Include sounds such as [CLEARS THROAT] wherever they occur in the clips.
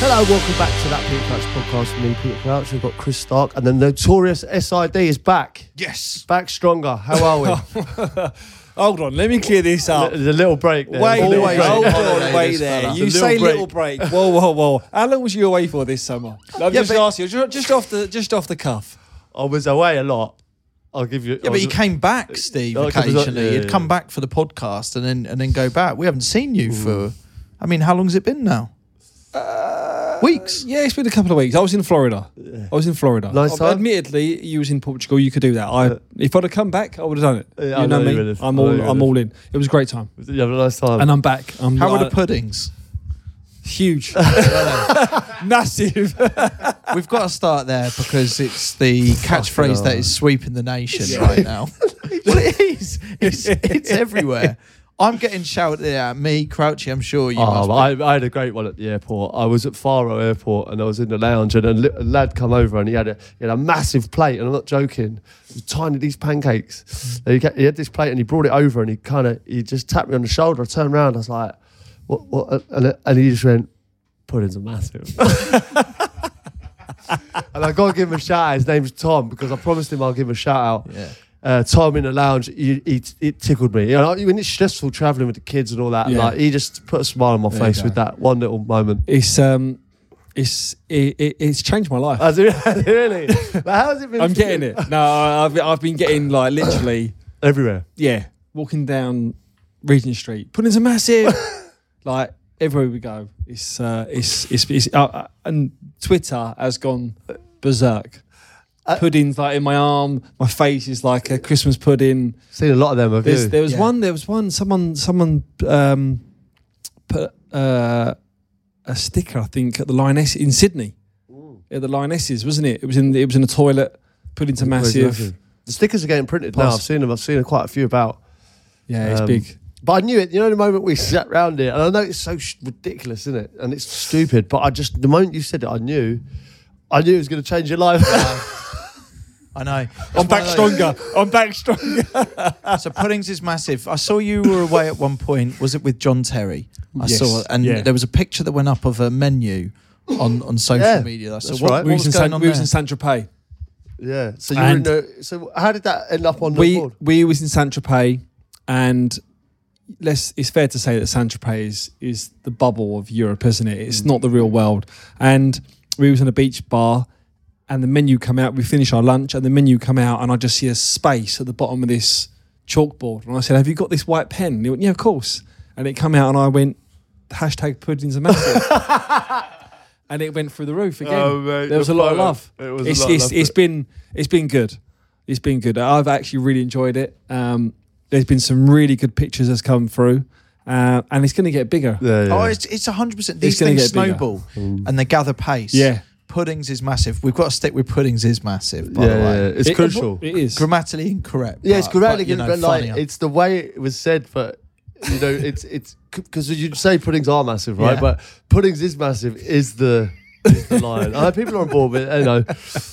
Hello, welcome back to that Peter Crouch podcast with me, Peter Crouch. We've got Chris Stark and the notorious SID is back. Yes. Back stronger. How are we? [LAUGHS] Hold on, let me clear this up. There's a little break there. Wait, little wait, break. hold on, wait this there. fella. You It's a say little little break. Whoa, whoa, whoa. How long was you away for this summer? I'm Yeah, just but- asking, you, just off the just off the cuff. I was away a lot. I'll give you. Yeah, but he was- came back, uh, Steve, Oh, 'cause it was- occasionally. yeah, He'd yeah, come back for the podcast and then and then go back. We haven't seen you for hmm. I mean, how long's it been now? Uh, Weeks. Yeah, it's been a couple of weeks. I was in Florida. I was in Florida. Nice Uh, time? Admittedly, you was in Portugal. You could do that. I, if I'd have come back, I would have done it. Yeah, I you know know, you me. would have. I'm I know all. you I'm would all in. It was a great time, You have a nice time. and I'm back. I'm How are like, the puddings? huge, [LAUGHS] [LAUGHS] massive. [LAUGHS] We've got to start there because it's the catchphrase that is sweeping the nation right now. well, it is. It's, it's everywhere. I'm getting shouted at me, Crouchy. I'm sure you Oh, must. I, I had a great one at the airport. I was at Faro Airport and I was in the lounge and a, li- a lad come over and he had a he had a massive plate and I'm not joking. Tiny these pancakes. He, he had this plate and he brought it over and he kind of he just tapped me on the shoulder. I turned around. I was like, what? what? And, and he just went, puddings are massive. [LAUGHS] and I got to give him a shout out. His name's Tom because I promised him I'll give him a shout out. Yeah. Uh, Tom in the lounge, he, he, it tickled me. You know, when it's stressful traveling with the kids and all that, Yeah. like he just put a smile on my There face with that one little moment. It's um, it's it, it, it's changed my life. [LAUGHS] Has it really? like, how has it been? I'm getting you? it. No, I've I've been getting like literally, [COUGHS] everywhere. yeah, walking down Regent Street, putting some massive. [LAUGHS] like everywhere we go, it's uh, it's it's, it's uh, uh, and Twitter has gone berserk. Uh, Puddings like in my arm, my face is like a Christmas pudding. Seen a lot of them. Have There's, you? there was Yeah. one. There was one. Someone. Someone um, put uh, a sticker. I think at the Lioness in Sydney. At the Lionesses, wasn't it? It was in. It was in a toilet. Put into massive. The stickers are getting printed now. I've seen them. I've seen quite a few about. Yeah, it's Um, big. But I knew it. You know, the moment we sat round it, and I know it's so sh- ridiculous, isn't it? And it's stupid. But I just, the moment you said it, I knew, I knew it was going to change your life. [LAUGHS] I know. I'm back stronger. I'm back stronger. [LAUGHS] So puddings is massive. I saw you were away at one point. Was it with John Terry? I Yes, saw, and yeah. there was a picture that went up of a menu on on social Yeah, media. I saw that's what, right. what we was was in going San, on we was there? in Saint Tropez. yeah. So you were in And- the, So how did that end up on the We board? we was in Saint Tropez, and let's. It's fair to say that Saint Tropez is, is the bubble of Europe, isn't it? It's mm. not the real world. And we was in a beach bar, and the menu come out. We finish our lunch, and the menu come out, and I just see a space at the bottom of this chalkboard, and I said, "Have you got this white pen?" And he went, "Yeah, of course." And it come out, and I went, "Hashtag puddings are massive." [LAUGHS] And it went through the roof again. Oh, mate, there was the a lot of love. It was a it's lot of it's, love. it's been it's been good. It's been good. I've actually really enjoyed it. Um, there's been some really good pictures that's come through, uh, and it's going to get bigger. Yeah, yeah. Oh, it's it's hundred percent. These gonna things get bigger. snowball and they gather pace. Yeah. Puddings is massive. We've got to stick with puddings is massive. By yeah, the yeah, way, it's It- crucial. It is. grammatically incorrect. yeah, it's grammatically, but, you know, but like funnier. it's the way it was said. But you know, it's it's because you say puddings are massive, right? Yeah. But puddings is massive is the is the line. I know people are on board with it. You know,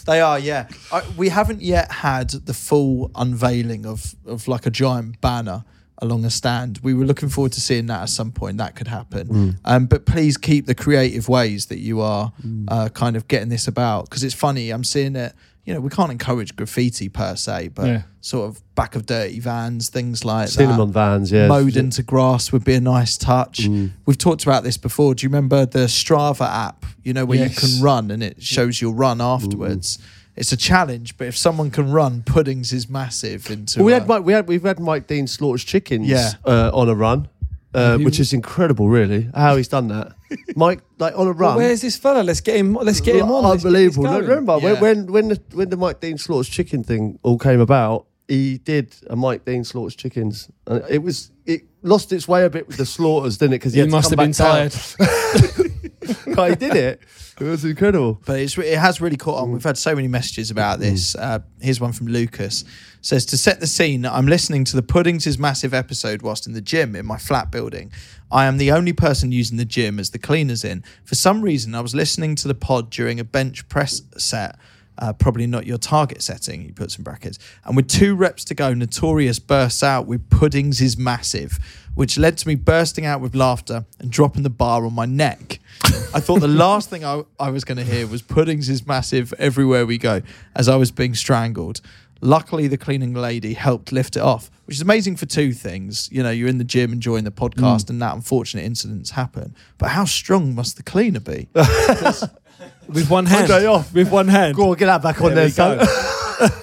They are, yeah. I, we haven't yet had the full unveiling of of like a giant banner along a stand. We were looking forward to seeing that at some point. That could happen. Mm. Um, but please keep the creative ways that you are uh, kind of getting this about because it's funny. I'm seeing it. you know, we can't encourage graffiti per se, but Yeah. sort of back of dirty vans, things like Seen that. them on vans, yeah. Mowed into grass would be a nice touch. Mm. We've talked about this before. Do you remember the Strava app? You know, where Yes. you can run and it shows your run afterwards. It's a challenge, but if someone can run, puddings is massive. Into Well, we uh, had Mike, we had we've had Mike Dean slaughters chickens Yeah. uh, on a run, uh, which is incredible, really. How he's done that, [LAUGHS] Mike, like on a Well, run. where's this fella? Let's get him. Let's get him on. Let's get this Unbelievable. No, going. remember Yeah. when when when the, when the Mike Dean slaughters chicken thing all came about, he did a Mike Dean slaughters chickens, and it was it lost its way a bit with the slaughters, didn't it? Because He must have been tired. [LAUGHS] but he did it. It was incredible. but it's, it has really caught Mm. on. We've had so many messages about this. Uh, here's one from Lucas. Says to set the scene, I'm listening to the Puddings massive episode whilst in the gym in my flat building. I am the only person using the gym as the cleaners in. For some reason, I was listening to the pod during a bench press set. Uh, probably not your target setting, he puts in brackets. And with two reps to go, Notorious bursts out with Puddings is massive, which led to me bursting out with laughter and dropping the bar on my neck. I thought the last thing I, I was going to hear was Puddings is massive everywhere we go as I was being strangled. Luckily, the cleaning lady helped lift it off, which is amazing for two things. You know, you're in the gym enjoying the podcast, and that unfortunate incidents happen. But how strong must the cleaner be? [LAUGHS] with one hand. One day off. With one hand. Go on, get that back on There there, son. [LAUGHS]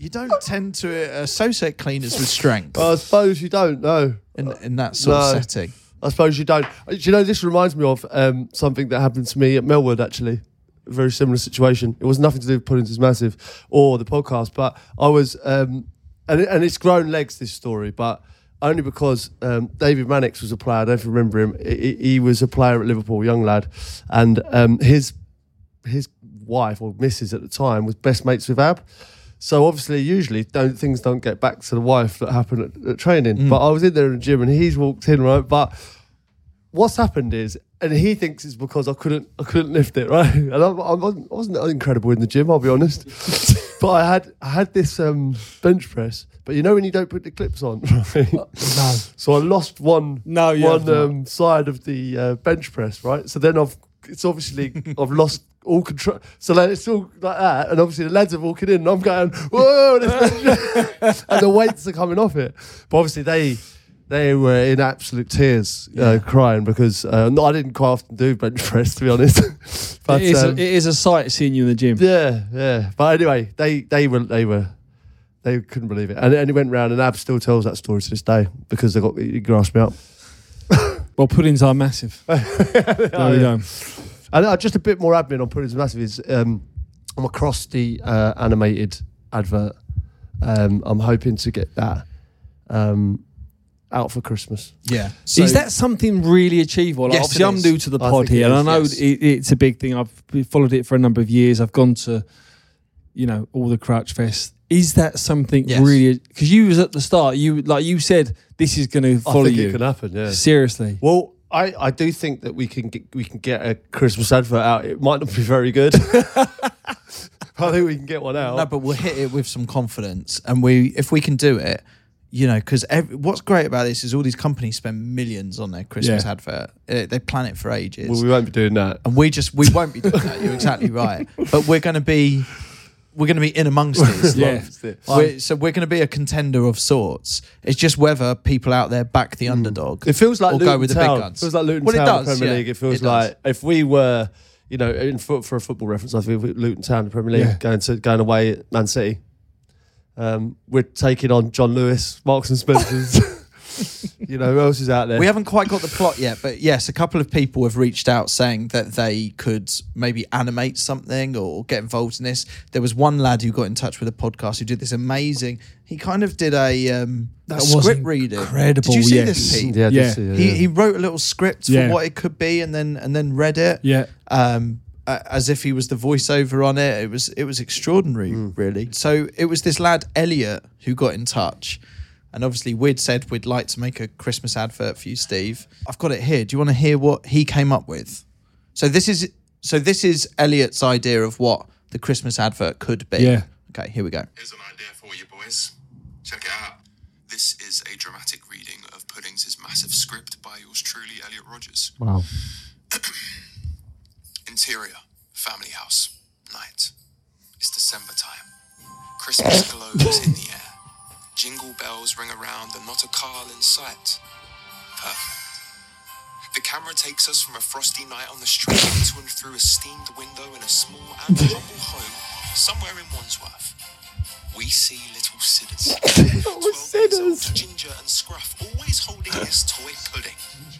You don't tend to associate cleaners with strength I suppose you don't know. in, in that sort of setting. I suppose you don't. Do you know this reminds me of um, something that happened to me at Melwood actually. A very similar situation. It was nothing to do with Puddings is Massive or the podcast, but I was, um, and, and it's grown legs this story, but only because um, David Mannix was a player. I don't know if you remember him. He, he was a player at Liverpool, young lad, and um, his his wife or missus at the time was best mates with Ab. So obviously, usually, don't things don't get back to the wife that happen at, at training. But I was in there in the gym, and he's walked in right. But what's happened is, and he thinks it's because I couldn't, I couldn't lift it, [LAUGHS] right? And I, I wasn't, I wasn't incredible in the gym, I'll be honest. [LAUGHS] but I had, I had this um, bench press. But you know when you don't put the clips on, [LAUGHS] right? No. So I lost one, No, one um, side of the uh, bench press, right? So then I've, it's obviously I've lost all control. So then it's all like that, and obviously the lads are walking in, and I'm going, whoa, [LAUGHS] [LAUGHS] and the weights are coming off it. But obviously they. They were in absolute tears, uh, crying because uh, no, I didn't quite often do bench press, to be honest. [LAUGHS] but it, is um, a, it is a sight seeing you in the gym. yeah, yeah. But anyway, they they were they were they couldn't believe it, and, and it went round, and Ab still tells that story to this day because they got he grasped me up. Well, puddings are massive. there we go. And uh, just a bit more admin on Puddings Massive is um, I'm across the uh, animated advert. Um, I'm hoping to get that um, out for Christmas. Yeah. is that something really achievable? Like, Yes, obviously, it I'm is. new to the I pod think it here, and I know yes. it, it's a big thing. I've followed it for a number of years. I've gone to, you know, all the Crouch Fest. Is that something Yes. really? Because you was at the start. You like you said this is going to I follow think you. it can happen. Yeah. Seriously. Well, I, I do think that we can get we can get a Christmas advert out. It might not be very good. [LAUGHS] I think we can get one out. No, but we'll hit it with some confidence, and we if we can do it, you know, because what's great about this is all these companies spend millions on their Christmas Yeah. advert. Uh, they plan it for ages, well, we won't be doing that. and we just we won't be doing that. You're exactly right, [LAUGHS] but we're going to be we're going to be in amongst [LAUGHS] it. Yeah. We're, so we're going to be a contender of sorts. It's just whether people out there back the underdog. It feels like or Luton go with the big guns. It feels like Luton Well, it Town in the does, Premier yeah. League. It feels It like if we were, you know, in for, for a football reference, I think Luton Town in the Premier League Yeah. going to going away at Man City. Um, we're taking on John Lewis, Marks and Spencers. [LAUGHS] you know who else is out there? We haven't quite got the plot yet, but yes, a couple of people have reached out saying that they could maybe animate something or get involved in this. There was one lad who got in touch with a podcast who did this amazing. He kind of did a, um, a That was script reading. incredible, Did you see yes. this, Pete? yeah, I Yeah. see it, He, yeah. he wrote a little script Yeah. for what it could be, and then and then read it. Yeah. Um, as if he was the voiceover on it. It was it was extraordinary, really. So it was this lad Elliot who got in touch, and obviously we'd said we'd like to make a Christmas advert for you, Steve. I've got it here. Do you want to hear what he came up with? So this is so this is Elliot's idea of what the Christmas advert could be. Yeah. Okay, here we go. Here's an idea for you boys. Check it out. This is a dramatic reading of Puddings' massive script by yours truly, Elliot Rogers. wow. [CLEARS THROAT] Interior, family house, night. It's December time. Christmas glows in the air. Jingle bells ring around and not a car in sight. Perfect. The camera takes us from a frosty night on the street into and through a steamed window in a small and [LAUGHS] humble home somewhere in Wandsworth. We see little Sidders. [LAUGHS] Twelve years old, Ginger and Scruff always holding his toy pudding.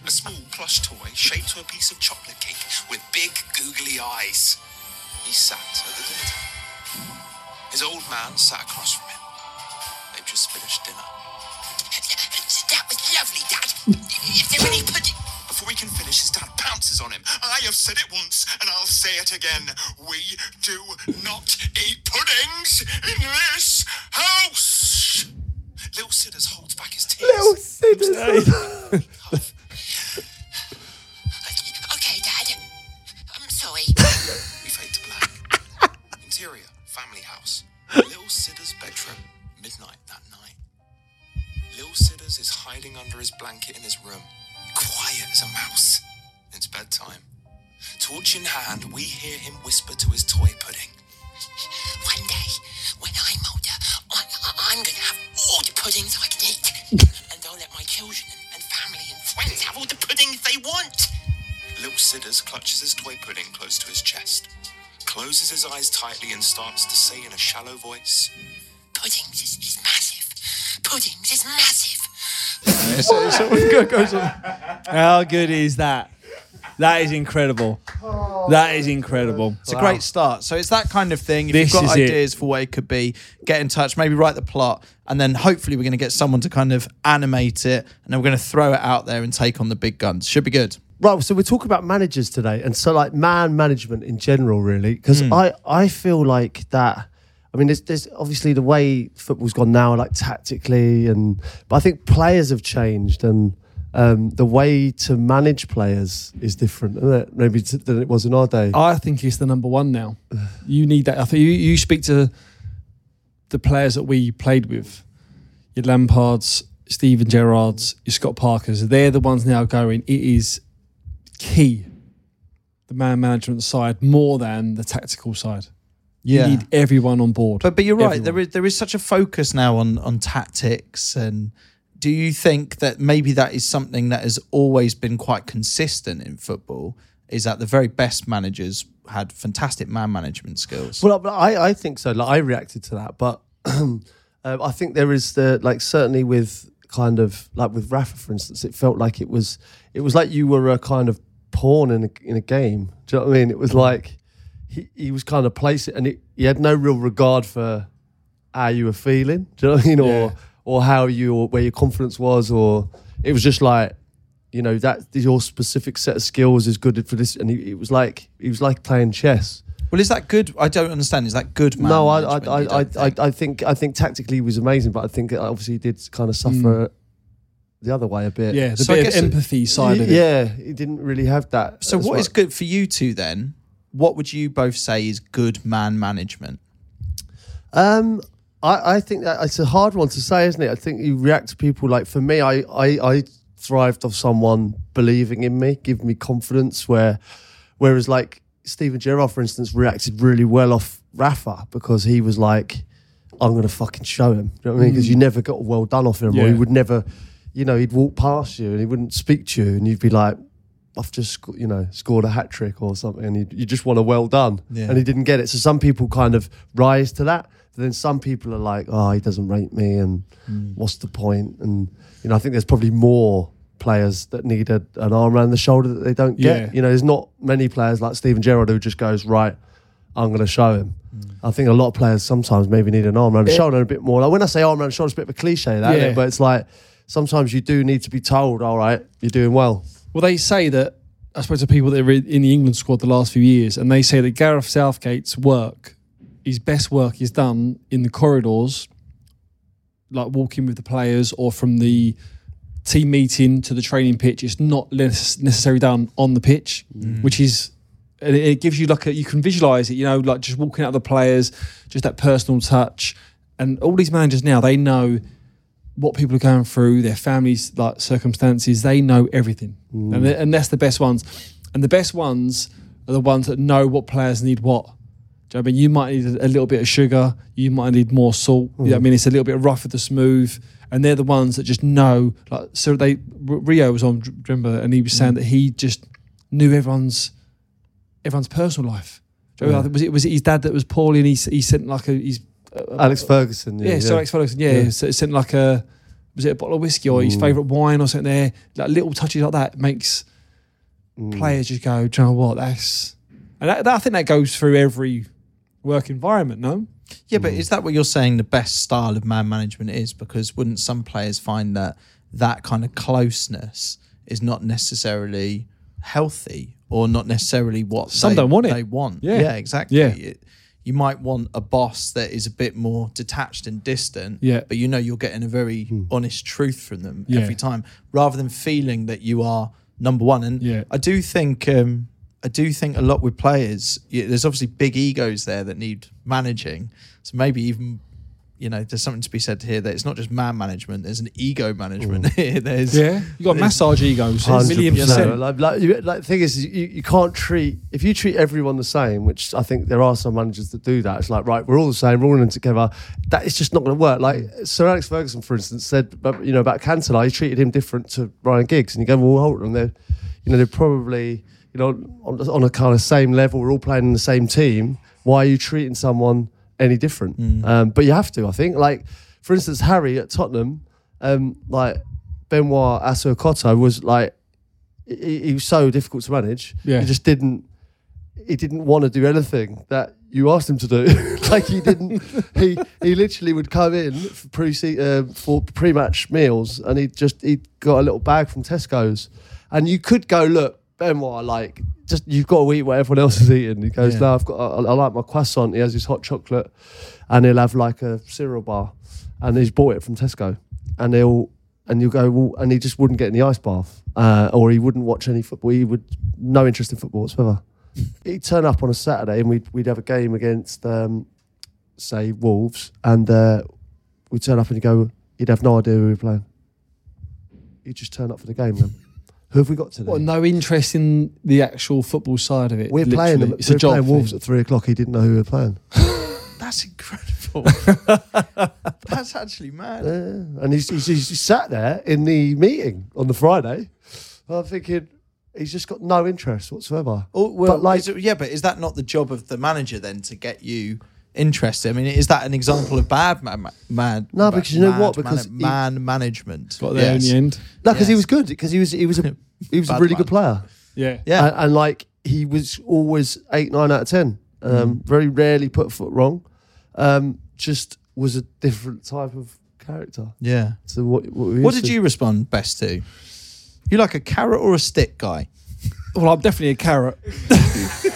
A small plush toy shaped to a piece of chocolate cake with big googly eyes. He sat at the dinner table. His old man sat across from just finished dinner. That was lovely, Dad. Is there any pudding? Before he can finish, his dad pounces on him. I have said it once, and I'll say it again. We do not eat puddings in this house. Little Sidders holds back his tears. Little Sidders. [LAUGHS] How good is that? That is incredible. That is incredible. It's a great start. So it's that kind of thing. If This you've got is it. ideas for what it could be, get in touch, maybe write the plot, and then hopefully we're going to get someone to kind of animate it, and then we're going to throw it out there and take on the big guns. Should be good. Right, so we're talking about managers today, and so like man management in general, really, because hmm. I I feel like that. I mean, there's there's obviously the way football's gone now, like tactically, and but I think players have changed, and um, the way to manage players is different, isn't it? Maybe t- than it was in our day. I think it's the number one now. [SIGHS] You need that. I think you, you speak to the players that we played with, your Lampards, Steven Gerrards, your Scott Parkers. They're the ones now going. It is key, the man management side more than the tactical side. You need everyone on board. But but you're right. Everyone. There is there is such a focus now on on tactics, and do you think that maybe that is something that has always been quite consistent in football? Is that the very best managers had fantastic man management skills? Well, I, I think so. Like I reacted to that, but [CLEARS THROAT] um, I think there is the like certainly with kind of like with Rafa, for instance, it felt like it was it was like you were a kind of pawn in a, in a game. Do you know what I mean? It was like he, he was kind of placing, and it, he had no real regard for how you were feeling. Do you know what I mean? Or Yeah. Or how you or where your confidence was, or it was just like you know that your specific set of skills is good for this, and he, it was like he was like playing chess. Well, is that good? I don't understand. Is that good? Man no, I, I, I, I, think? I, I think I think tactically he was amazing, but I think it obviously he did kind of suffer the other way a bit. yeah, the So bit of guess it- empathy side of it. yeah, he didn't really have that. So, as what well. is good for you two then? What would you both say is good man management? Um, I, I think that it's a hard one to say, isn't it? I think you react to people like for me, I, I, I thrived off someone believing in me, giving me confidence. Where, whereas like Steven Gerrard, for instance, reacted really well off Rafa because he was like, "I'm going to fucking show him." Do you know what I mean? Because you hmm. never got well done off him, or he would never, you know, he'd walk past you and he wouldn't speak to you, and you'd be like. I've just, you know, scored a hat trick or something, and you, you just want a well done, Yeah. and he didn't get it. So some people kind of rise to that. Then some people are like, oh, he doesn't rate me, and Hmm. what's the point? And you know, I think there's probably more players that need a, an arm around the shoulder that they don't get. Yeah. You know, there's not many players like Steven Gerrard who just goes right. I'm going to show him. Hmm. I think a lot of players sometimes maybe need an arm around the shoulder and a bit more. Like when I say arm around the shoulder, it's a bit of a cliche, that, Yeah. it? but it's like sometimes you do need to be told, all right, you're doing well. Well, they say that I spoke to people that are in the England squad the last few years, and they say that Gareth Southgate's work, his best work, is done in the corridors, like walking with the players, or from the team meeting to the training pitch. It's not necessarily done on the pitch, mm. which is. And it gives you like a, you can visualize it, you know, like just walking out of the players, just that personal touch. And all these managers now, they know what people are going through, their families' like circumstances. They know everything, mm. and and that's the best ones. And the best ones are the ones that know what players need what. Do you know what I mean? You might need a, little bit of sugar. You might need more salt. You know I mean? It's a little bit rough with the smooth. And they're the ones that just know. Like, so they, Rio was on, remember? And he was saying that he just knew everyone's, everyone's personal life. Do you know, I think- was it was it his dad that was poorly and he, he sent like a, he's, Alex Ferguson. yeah, Yeah, so Alex Ferguson, yeah, Yeah. So sent like a, was it a bottle of whiskey or his Mm. favourite wine or something there? Like little touches like that makes Mm. players just go, do you know what? That's, and that, that, I think that goes through every work environment, no? Yeah, but is that what you're saying the best style of man management is? Because wouldn't some players find that that kind of closeness is not necessarily healthy or not necessarily what Some they, don't want it. They want. Yeah. Yeah, exactly. Yeah. It- you might want a boss that is a bit more detached and distant, Yeah. but you know you're getting a very honest truth from them Yeah. every time, rather than feeling that you are number one. And Yeah. I do think um, I do think a lot with players. Yeah, there's obviously big egos there that need managing. So maybe even you know there's something to be said here that it's not just man management. There's an ego management here. [LAUGHS] There's Yeah, you got massage egos, a million 100%. percent. Like, like, you, like the thing is, you, you can't treat if you treat everyone the same, which I think there are some managers that do that. It's like right, we're all the same, we're all in together. That is just not going to work. Like Sir Alex Ferguson, for instance, said, about- you know, about Cantona, he treated him different to Ryan Giggs, and you go, well, hold on, they're, you know, they're probably, you know, on, on a kind of same level. We're all playing in the same team. Why are you treating someone any different? Um, but you have to, I think. Like, for instance, Harry at Tottenham, um, like Benoit Assou-Ekotto was like he, he was so difficult to manage. Yeah. He just didn't he didn't want to do anything that you asked him to do. [LAUGHS] like he didn't he he literally would come in for pre uh, for pre-match meals and he just he got a little bag from Tesco's and you could go look Benoit like just you've got to eat what everyone else is eating. He goes, Yeah. no, I've got I, I like my croissant. He has his hot chocolate, and he'll have like a cereal bar, and he's bought it from Tesco, and he'll and you go, well, and he just wouldn't get in the ice bath, uh, or he wouldn't watch any football. He would no interest in football whatsoever. He'd turn up on a Saturday, and we'd we'd have a game against, um, say, Wolves, and uh, we'd turn up, and he'd go, he'd have no idea who we were playing. He'd just turn up for the game. Then, who have we got today? What, no interest in the actual football side of it. We're playing them. literally. It's we're a job. playing Wolves thing. at three o'clock. He didn't know who we were playing. [LAUGHS] that's incredible. [LAUGHS] that's actually mad. Yeah. And he's, he's, he's sat there in the meeting on the Friday. I'm thinking he's just got no interest whatsoever. Oh, well, But, like- is it- yeah, but is that not the job of the manager then to get you interested? I mean, is that an example of bad man? man No, because you know mad what? Because man, he- man management. Got there Yes. in the end. No, because he was good. Because he was he was a [LAUGHS] he was a really man. good player. Yeah. Yeah, And, and like he was always eight nine out of ten. Um, Very rarely put a foot wrong. Um, just was a different type of character yeah. So what. What, we What did to. you respond best to? You like a carrot or a stick guy? Well, I'm definitely a carrot. [LAUGHS]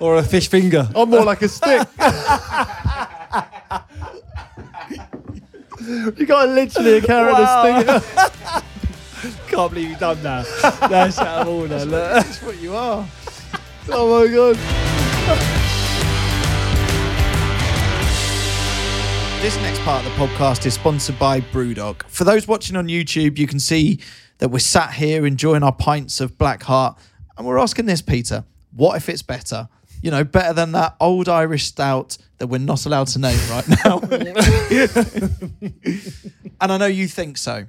or a fish finger. I'm more like a stick. [LAUGHS] you got literally a carrot and a stick. [LAUGHS] Can't believe you've done that. That's out of order. Look. That's what you are. Oh my god. This next part of the podcast is sponsored by Brewdog. For those watching on YouTube, you can see that we're sat here enjoying our pints of Black Heart, and we're asking this, Peter, what if it's better? You know, better than that old Irish stout that we're not allowed to name right now. [LAUGHS] [LAUGHS] and I know you think so.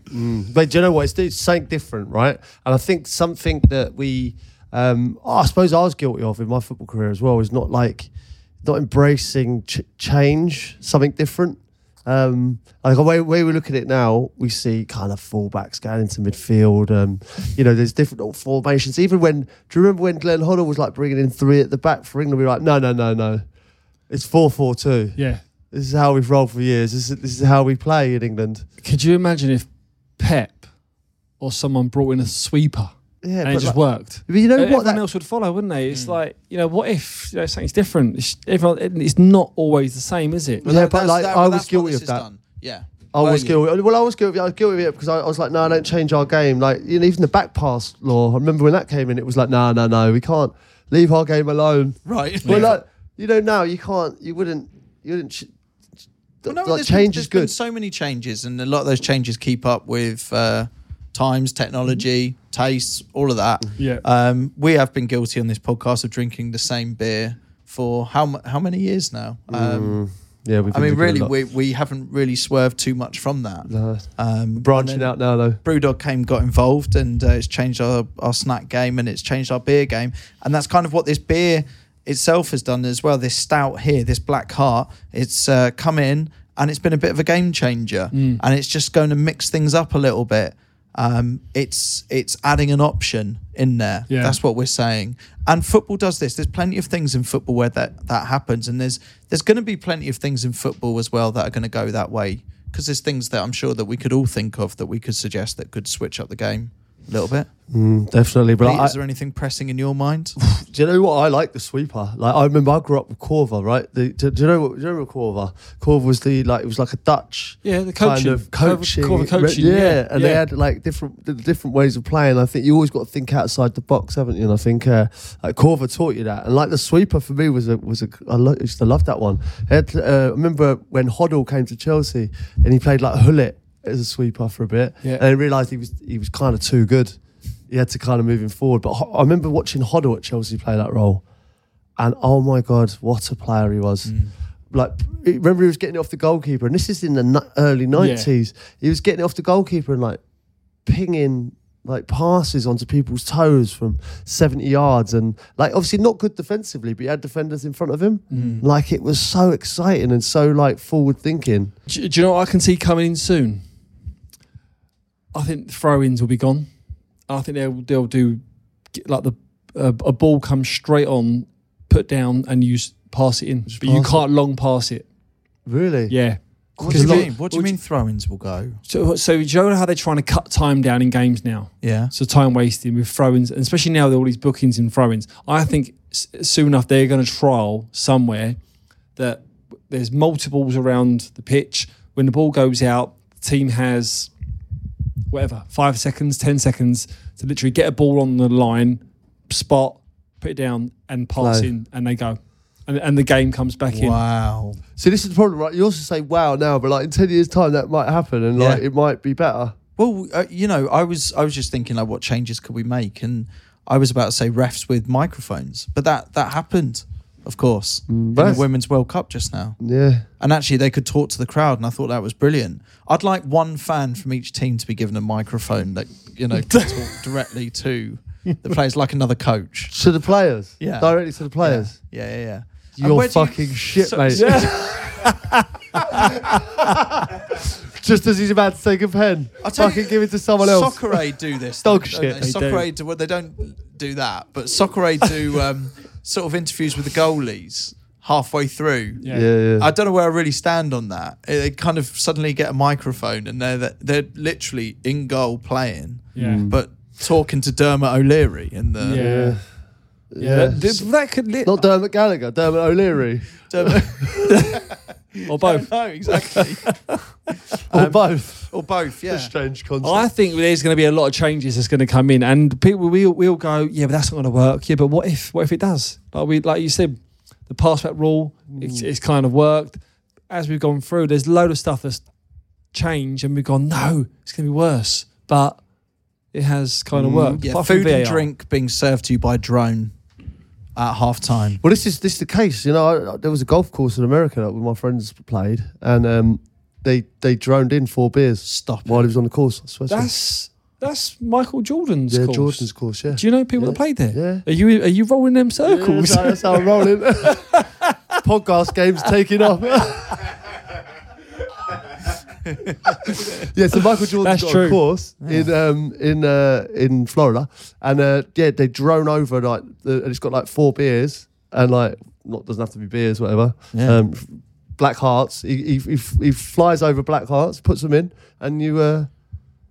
But do you know what? It's, it's something different, right? And I think something that we, um, I suppose I was guilty of in my football career as well, is not like, not embracing ch- change, something different. Um, like the way, way we look at it now, we see kind of fullbacks going into midfield. Um, you know, there's different formations. Even when, do you remember when Glenn Hoddle was like bringing in three at the back for England? We were like, no, no, no, no. It's 4 4 2. Yeah. This is how we've rolled for years. This is, this is how we play in England. Could you imagine if Pep or someone brought in a sweeper Yeah, and it just like- worked? But you know Everyone what? That, else would follow, wouldn't they? It's like, you know, what if you know, something's different? It's, everyone, it's not always the same, is it? Yeah, that- but like, that- I was guilty of that. done. Yeah. I was guilty. Well, I was guilty. I was guilty of it because I, I was like, no, I don't change our game. Like, you know, even the back pass law. I remember when that came in, it was like, no, no, no, we can't leave our game alone. Right. Well, like, you know, now you can't. You wouldn't. You wouldn't. Ch- Well, no, like there's change been, is there's been good. so many changes, and a lot of those changes keep up with uh, times, technology, tastes, all of that. Yeah. Um, we have been guilty on this podcast of drinking the same beer for how how many years now? Um, Yeah, we've I mean, really, we we haven't really swerved too much from that. No. Um, branching out now though. Brewdog came, got involved, and uh, it's changed our, our snack game and it's changed our beer game. And that's kind of what this beer itself has done as well. This stout here, this Black Heart, it's uh, come in and it's been a bit of a game changer. And it's just going to mix things up a little bit. Um, it's it's adding an option in there. Yeah. That's what we're saying. And football does this. There's plenty of things in football where that that happens, and there's there's going to be plenty of things in football as well that are going to go that way. Because there's things that I'm sure that we could all think of that we could suggest that could switch up the game a little bit. Mm, definitely, but Pete, I, is there anything pressing in your mind? [SIGHS] do you know what I like the sweeper? Like I remember I grew up with Coerver, right? The, do, do you know what? Do you know what Coerver? Coerver was the like it was like a Dutch Yeah, the kind of coaching, Coerver coaching, yeah, yeah, and they had like different different ways of playing. I think you always got to think outside the box, haven't you? And I think uh, like Coerver taught you that, and like the sweeper for me was a was a I lo- used to love that one. It had, uh, I remember when Hoddle came to Chelsea and he played like Gullit as a sweeper for a bit, Yeah. and I realised he was he was kind of too good. He had to kind of move him forward. But I remember watching Hoddle at Chelsea play that role, and oh my god, what a player he was! Mm. Like, remember he was getting it off the goalkeeper, and this is in the early nineties. He was getting it off the goalkeeper and like pinging like passes onto people's toes from seventy yards, and like obviously not good defensively, but he had defenders in front of him. Mm. Like it was so exciting and so like forward thinking. Do, do you know what I can see coming in soon? I think throw-ins will be gone. I think they'll they'll do like the uh, a ball comes straight on, put down, and you s- pass it in, but you pass can't long pass it. Really? Yeah. What do you mean? What do you mean throw-ins will go? So, so do you know how they're trying to cut time down in games now? Yeah. So time wasting with throw-ins, and especially now with all these bookings and throw-ins. I think s- soon enough they're going to trial somewhere that there's multiples around the pitch. When the ball goes out, the team has whatever five seconds, ten seconds to literally get a ball on the line, spot, put it down, and pass Play. in, and they go, and, and the game comes back in. Wow. So this is the problem, right? You also say wow now, but like in ten years' time, that might happen, and like Yeah. it might be better. Well, uh, you know, I was I was just thinking like, what changes could we make? And I was about to say refs with microphones, but that that happened, of course, in the Women's World Cup just now. Yeah. And actually, they could talk to the crowd, and I thought that was brilliant. I'd like one fan from each team to be given a microphone that you know can [LAUGHS] talk directly to the players, like another coach. To the players. Yeah. Directly to the players. Yeah, yeah, yeah. And You're where do you- fucking shit, so- mate. so- [LAUGHS] Just as he's about to take a pen, I'll tell fucking you, give it to someone else. Soccer Aid do this. Dog don't shit, They? they Soccer do. Aid do, well, they don't do that, but Soccer Aid do um, [LAUGHS] sort of interviews with the goalies halfway through. Yeah, yeah. I don't know where I really stand on that. They kind of suddenly get a microphone and they're they're literally in goal playing, Yeah. Mm. but talking to Dermot O'Leary in the Yeah. yeah. That, that- that could li- Not Dermot Gallagher, Dermot O'Leary. Dermot. [LAUGHS] or both. [LAUGHS] no, exactly. [LAUGHS] Or Um, both. or both. Yeah. A strange concept. I think there's going to be a lot of changes that's going to come in, and people we we'll go, yeah, but that's not going to work. Yeah, but what if what if it does? Like we like you said, the pass back rule, it's, it's kind of worked. As we've gone through, there's a load of stuff that's changed, and we've gone, no, it's going to be worse, but it has kind of worked. Yeah, Apart from food and VAR. drink being served to you by drone at half time. Well, this is this is the case. You know, I, there was a golf course in America that my friends played, and um, they they droned in four beers Stop while it. he was on the course. I swear. That's that's Michael Jordan's yeah, course. Jordan's course. Yeah. Do you know people Yeah. that played there? Yeah. Are you are you rolling them Yeah, circles? that's, how, that's how I'm rolling. [LAUGHS] [LAUGHS] Podcast games taking off. [LAUGHS] [LAUGHS] yeah, so Michael Jordan's That's got true. a course in um, in uh, in Florida, and uh, yeah, they drone over like, the, and it's got like four beers, and like not doesn't have to be beers, whatever. Yeah. Um, black hearts. He, he, he, he flies over black hearts, puts them in, and you uh,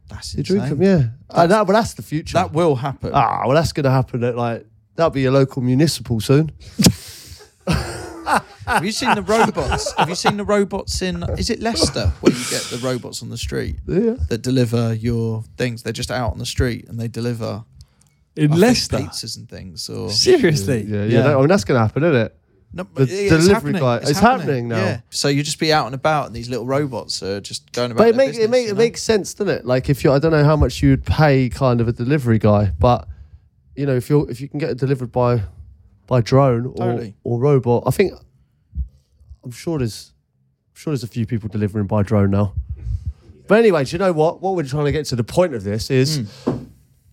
That's you drink insane. them. Yeah, uh, that, well, that's the future. That will happen. ah, well, that's going to happen at like that'll be your local municipal soon. [LAUGHS] Have you seen the robots? Have you seen the robots in? Is it Leicester where you get the robots on the street Yeah. that deliver your things? They're just out on the street and they deliver I In think, Leicester, pizzas and things. Or seriously. Yeah, yeah. Yeah. that- I mean, that's going to happen, isn't it? no, The but it's delivery happening. guy- it's happening now. Yeah. So you just be out and about, and these little robots are just going about. But it, their make, it, make, you it makes sense, doesn't it? Like if you, I don't know how much you would pay kind of a delivery guy, but you know, if you're if you can get it delivered by by drone or, Totally. or robot. I think I'm sure there's I'm sure there's a few people delivering by drone now. But anyway, do you know what? What we're trying to get to the point of this is hmm.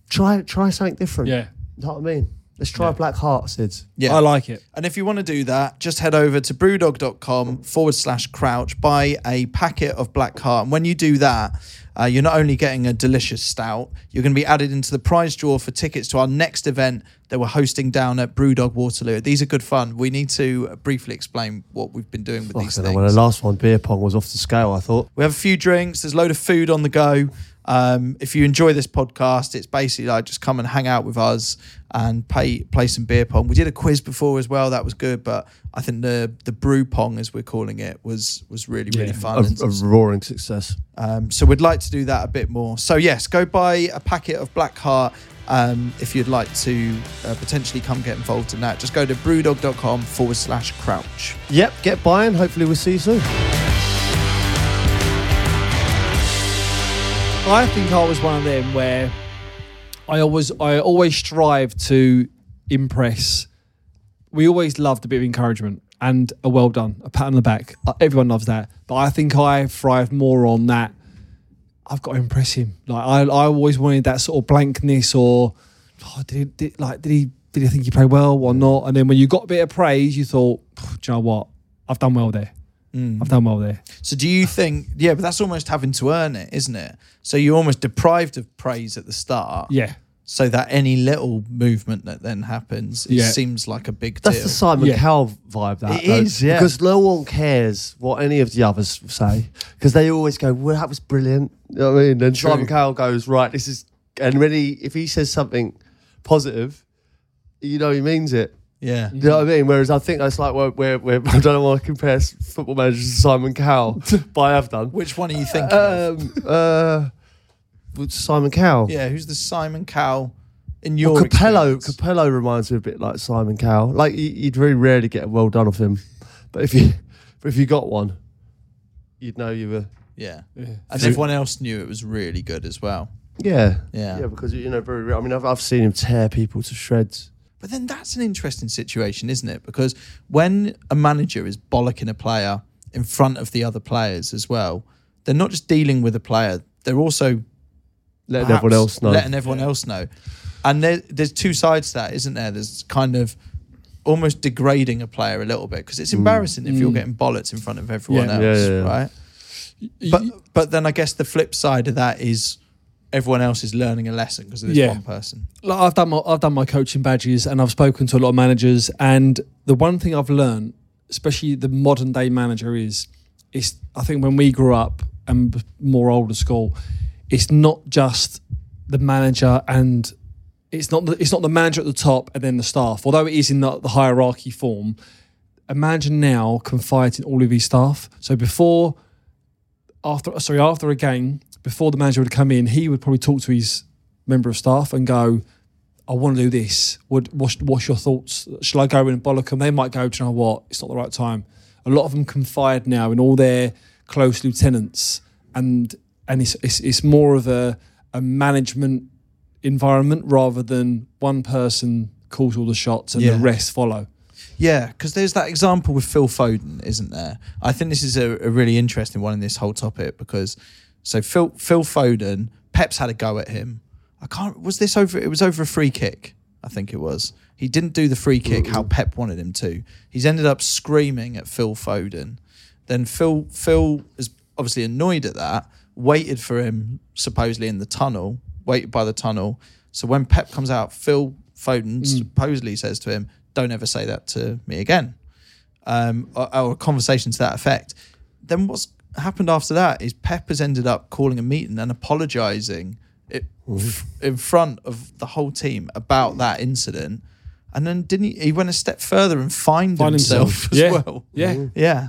try try something different. Yeah. You know what I mean? Let's try Black Heart, Sids. Yeah. I like it. And if you want to do that, just head over to brewdog.com forward slash crouch, buy a packet of Black Heart. And when you do that, uh, you're not only getting a delicious stout, you're going to be added into the prize draw for tickets to our next event that we're hosting down at Brewdog Waterloo. These are good fun. We need to briefly explain what we've been doing with these things. when the last one, beer pong, was off the scale, I thought. We have a few drinks. There's a load of food on the go. Um, if you enjoy this podcast, it's basically like just come and hang out with us and pay, play some beer pong. We did a quiz before as well. That was good, but I think the the brew pong, as we're calling it, was was really really Yeah. fun. A, And, a roaring success. um, so we'd like to do that a bit more. So yes, go buy a packet of Black Heart. Um, if you'd like to uh, potentially come get involved in that, just go to brewdog.com forward slash crouch. Yep, get buying. Hopefully, we'll see you soon. I think I was one of them where I always I always strive to impress. We always loved a bit of encouragement and a well done, a pat on the back. Uh, Everyone loves that, but I think I thrive more on that. I've got to impress him. Like I, I always wanted that sort of blankness, or oh, did he did, like did he did he think he played well or not? And then when you got a bit of praise, you thought, do you know what? I've done well there. Mm. I've done well there. So do you think? Yeah, but that's almost having to earn it, isn't it? So you're almost deprived of praise at the start. Yeah. So that any little movement that then happens, it Yeah. seems like a big deal. That's the Simon Yeah. Cowell vibe. That It though, is, yeah. because no one cares what any of the others say because they always go, "Well, that was brilliant." You know what I mean? Then True. Simon Cowell goes, "Right, this is," and really, if he says something positive, you know he means it. Yeah. You know what I mean? Whereas I think that's like where, where, where [LAUGHS] I don't want to compare football managers to Simon Cowell, [LAUGHS] but I have done. Which one are you thinking? Um, uh, Simon Cowell. Yeah, who's the Simon Cowell in your Well, Capello, experience? Capello reminds me a bit like Simon Cowell. Like you- you'd very rarely get a well done of him, but if you, but if you got one, you'd know you were. Yeah. And everyone else knew it was really good as well. Yeah, Yeah. yeah. Because you know, very. I mean, I've, I've seen him tear people to shreds. But then that's an interesting situation, isn't it? Because when a manager is bollocking a player in front of the other players as well, they're not just dealing with a player, they're also Letting everyone else know. Letting everyone else know. And there, there's two sides to that, isn't there? There's kind of almost degrading a player a little bit because it's embarrassing if you're getting bollocks in front of everyone Yeah. else, Mm. Yeah, yeah, yeah. right? But but then I guess the flip side of that is everyone else is learning a lesson because of this Yeah. one person. like I've done my I've done my coaching badges and I've spoken to a lot of managers and the one thing I've learned, especially the modern day manager, is it's I think when we grew up and b- more older school, it's not just the manager and it's not the, it's not the manager at the top and then the staff. Although it is in the, the hierarchy form, imagine now confides in all of his staff. So before after sorry after a game, before the manager would come in, he would probably talk to his member of staff and go, I want to do this. What, what's, what's your thoughts? Shall I go in and bollock them? They might go, do you know what? It's not the right time. A lot of them confide now in all their close lieutenants, and and it's it's, it's more of a, a management environment rather than one person calls all the shots and Yeah. the rest follow. Yeah, because there's that example with Phil Foden, isn't there? I think this is a, a really interesting one in this whole topic because so Phil Phil Foden, Pep's had a go at him. I can't. Was this over? It was over a free kick. I think it was. He didn't do the free kick how Pep wanted him to. He's ended up screaming at Phil Foden. Then Phil Phil is obviously annoyed at that. Waited for him supposedly in the tunnel. Waited by the tunnel. So when Pep comes out, Phil Foden supposedly says to him, "Don't ever say that to me again," um, or, or a conversation to that effect. Then what's happened after that is Pep has ended up calling a meeting and it, f- in front of the whole team about that incident. And then didn't he? He went a step further and fined, Find himself, himself. as Yeah. well. Yeah. Yeah.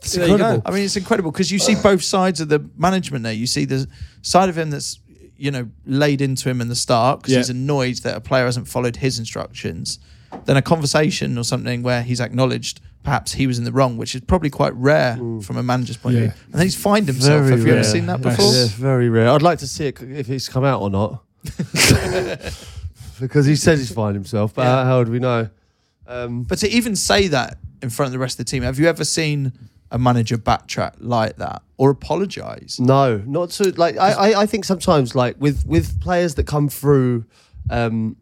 It's There incredible. I mean, it's incredible because you see both sides of the management there. You see the side of him that's, you know, laid into him in the start because Yeah. he's annoyed that a player hasn't followed his instructions. Then a conversation or something where he's acknowledged perhaps he was in the wrong, which is probably quite rare from a manager's point of view. And then he's fined himself. Have you ever seen that Yes. before? Yeah, very rare. I'd like to see it if he's come out or not, [LAUGHS] because he says he's fine himself. But Yeah. how, do we know? Um, But to even say that in front of the rest of the team, have you ever seen a manager backtrack like that or apologise? No, not to like. I, I, I think sometimes like with with players that come through um,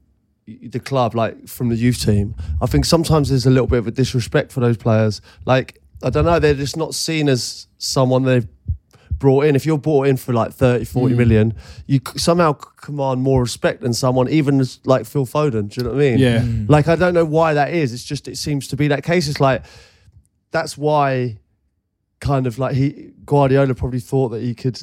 the club, like from the youth team, I think sometimes there's a little bit of a disrespect for those players. Like I don't know, they're just not seen as someone they've brought in. If you're brought in for like 30, 40 mm. million, you somehow command more respect than someone, even as like Phil Foden. Do you know what I mean? Yeah. Mm. Like I don't know why that is. It's just it seems to be that case. It's like that's why kind of like he Guardiola probably thought that he could,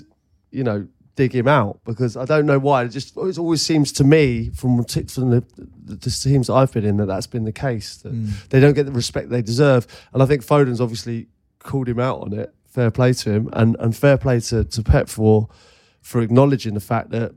you know, dig him out because I don't know why. It just it always seems to me from from the, the, teams that I've been in that that's been the case that they don't get the respect they deserve. And I think Foden's obviously called him out on it. Fair play to him, and and fair play to to Pep for for acknowledging the fact that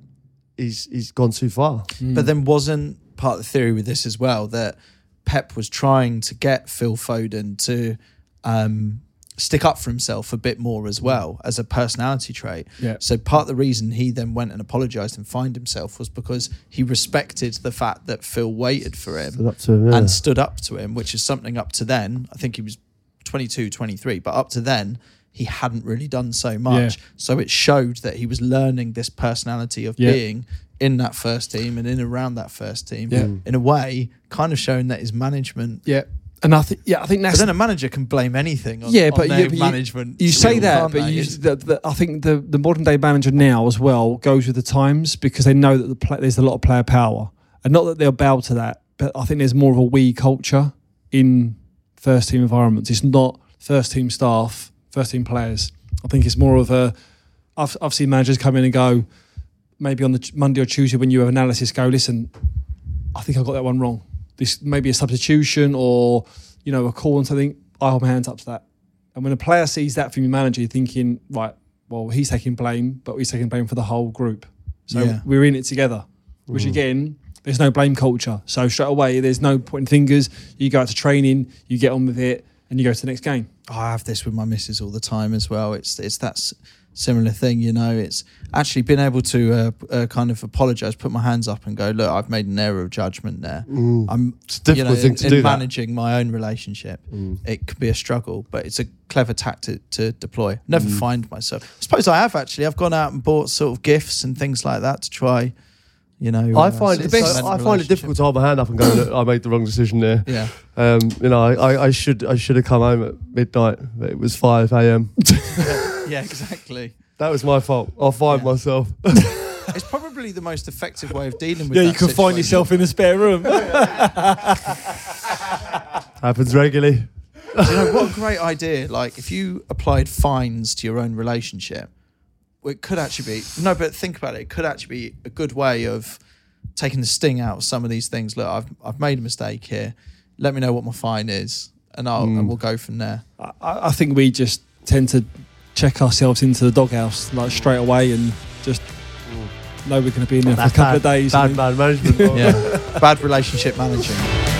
he's he's gone too far. But then wasn't part of the theory with this as well that Pep was trying to get Phil Foden to um, stick up for himself a bit more as mm. well as a personality trait. Yeah. So part of the reason he then went and apologised and fined himself was because he respected the fact that Phil waited for him Stood him, yeah. and stood up to him, which is something up to then. I think he was 22, 23, but up to then he hadn't really done so much. Yeah. So it showed that he was learning this personality of Yeah. being in that first team and in around that first team. Yeah. In a way, kind of showing that his management. Yeah. And I think yeah, I think But then a manager can blame anything on, yeah, on but, their you, but management. You, say that, but you, the, the, I think the, the modern day manager now as well goes with the times because they know that the play, there's a lot of player power, and not that they'll bow to that, but I think there's more of a we culture in first team environments. It's not first team staff, first team players. I think it's more of a. I've I've seen managers come in and go, maybe on the Monday or Tuesday when you have analysis, go listen. I think I got that one wrong. This maybe a substitution or you know a call on something. I hold my hands up to that. And when a player sees that from your manager, you're thinking, right, well, he's taking blame, but he's taking blame for the whole group. So Yeah. we're in it together. Which again, there's no blame culture. So straight away, there's no pointing fingers. You go out to training, you get on with it, and you go to the next game. I have this with my missus all the time as well. It's it's that s- similar thing, you know. It's actually been able to uh, uh, kind of apologise, put my hands up, and go, look, I've made an error of judgment there. I'm It's a difficult you know, thing in, to in do that. managing my own relationship. It could be a struggle, but it's a clever tactic to deploy. Never find myself. I suppose I have actually. I've gone out and bought sort of gifts and things like that to try. You know, I uh, find it. So, I find it difficult to hold my hand up and go, Look, I made the wrong decision there. Yeah. Um, you know, I, I, I should I should have come home at midnight. But it was five a.m. [LAUGHS] Yeah, exactly. that was my fault. I'll find Yeah. myself. [LAUGHS] It's probably the most effective way of dealing with. Yeah, you that can find yourself in the spare room. [LAUGHS] Happens regularly. You know what a great idea? Like if you applied fines to your own relationship, well, it could actually be no. But think about it. It could actually be a good way of taking the sting out of some of these things. Look, I've I've made a mistake here. Let me know what my fine is, and I'll and mm. we'll go from there. I, I think we just tend to check ourselves into the doghouse like straight away and just mm. know we're going to be in there for a couple bad, of days. Bad and management. [LAUGHS] Yeah, bad relationship managing.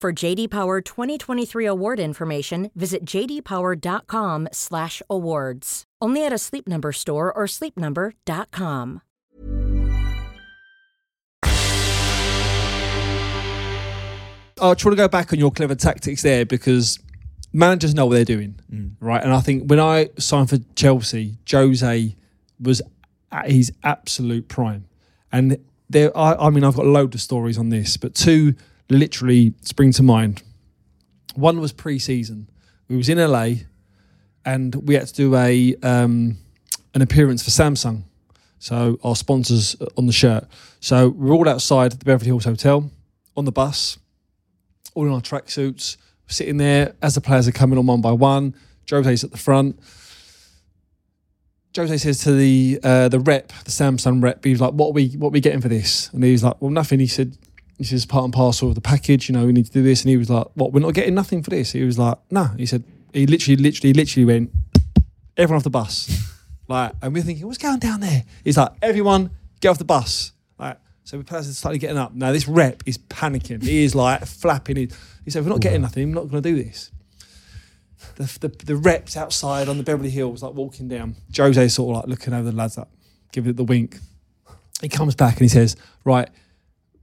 For JD Power 2023 award information, visit jdpower.com/awards. Only at a Sleep Number store or sleepnumber.com. I oh, try to go back on your clever tactics there because managers know what they're doing, mm. right? And I think when I signed for Chelsea, Jose was at his absolute prime, and there. I, I mean, I've got loads of stories on this, but two literally spring to mind. One was pre-season. We was in LA, and we had to do a um, an appearance for Samsung, so our sponsors on the shirt. So we're all outside the Beverly Hills Hotel on the bus all in our tracksuits, sitting there as the players are coming on one by one. Jose's at the front. Jose says to the uh, the rep, the Samsung rep, he's like, "What are we what are we getting for this?" And he's like, "Well, nothing." He said, "This is part and parcel of the package. You know, we need to do this." And he was like, "What? We're not getting nothing for this?" He was like, "No." He said, "He literally, literally, literally went everyone off the bus." [LAUGHS] like, and we're thinking, "What's going down there?" He's like, "Everyone, get off the bus." Like, so we person started getting up. Now this rep is panicking. He is like flapping. He, he said, "We're not getting nothing. We're not going to do this." the, the the reps outside on the Beverly Hills, like walking down. Jose sort of like looking over the lads up, giving it the wink. He comes back and he says, "Right,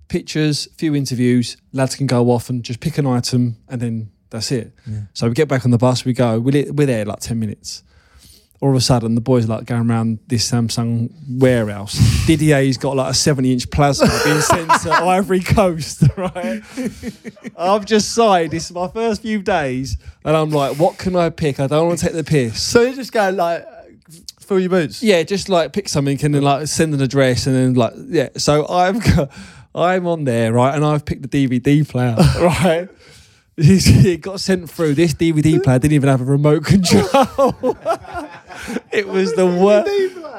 pictures, few interviews. Lads can go off and just pick an item, and then that's it." So we get back on the bus. We go. We're, we're there like ten minutes. All of a sudden, the boys are like going around this Samsung warehouse. [LAUGHS] Didier's got like a 70 inch plasma being sent to [LAUGHS] Ivory Coast, [LAUGHS] right? I've just signed. This is my first few days, and I'm like, what can I pick? I don't want to take the piss. So you're just going like, fill your boots. Yeah, just like pick something and then like send an address and then like yeah. So I've got I'm on there right, and I've picked the DVD player [LAUGHS] right. It got sent through. This DVD player didn't even have a remote control. [LAUGHS] it was the worst.